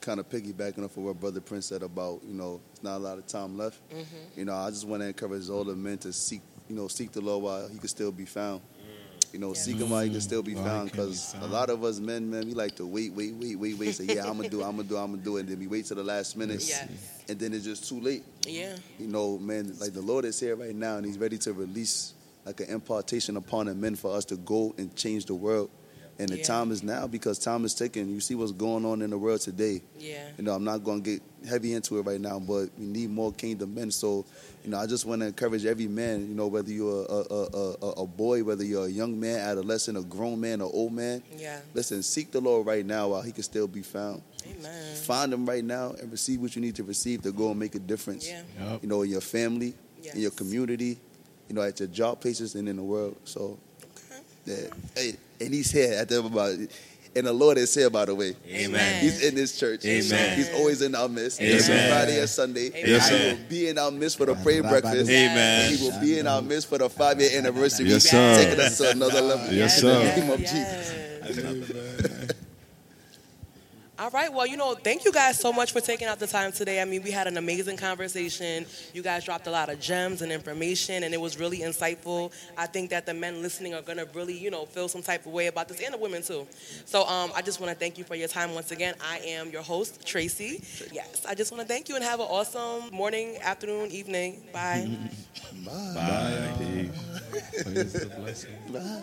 kind of piggybacking off of what Brother Prince said about you know, it's not a lot of time left. Mm-hmm. You know, I just want to encourage all the men to seek, you know, seek the Lord while He can still be found. You know, Yeah. seek Him while He can still be While found. Because a lot of us men, man, we like to wait, wait, wait, wait, wait. Say, yeah, I'm gonna do, I'm gonna do, I'm gonna do and then we wait till the last minute, Yes. and then it's just too late. Yeah. You know, man, like the Lord is here right now, and He's ready to release like an impartation upon the men for us to go and change the world. And the Yeah. time is now because time is ticking. You see what's going on in the world today. Yeah. You know, I'm not going to get heavy into it right now, but we need more kingdom men. So, you know, I just want to encourage every man. You know, whether you're a a, a, a a boy, whether you're a young man, adolescent, a grown man, or old man. Yeah. Listen, seek the Lord right now while He can still be found. Amen. Find Him right now and receive what you need to receive to go and make a difference. Yeah. Yup. You know, in your family, Yes. in your community, you know, at your job places, and in the world. So, Okay. yeah. Hey, and He's here at the about. And the Lord is here, by the way. Amen. He's in this church. Amen. He's always in our midst. Amen. Every Friday and Sunday. Amen. Yes, he sir. will be in our midst for the prayer breakfast. Amen. He will be in our midst for the five year anniversary. Yes, sir. Taking us to another level. Yes, In the sir. name of Yes. Jesus. All right. Well, you know, thank you guys so much for taking out the time today. I mean, we had an amazing conversation. You guys dropped a lot of gems and information, and it was really insightful. I think that the men listening are going to really, you know, feel some type of way about this, and the women too. So um, I just want to thank you for your time once again. I am your host, Tracy. Yes, I just want to thank you and have an awesome morning, afternoon, evening. Bye. Bye. It's a blessing. Bye.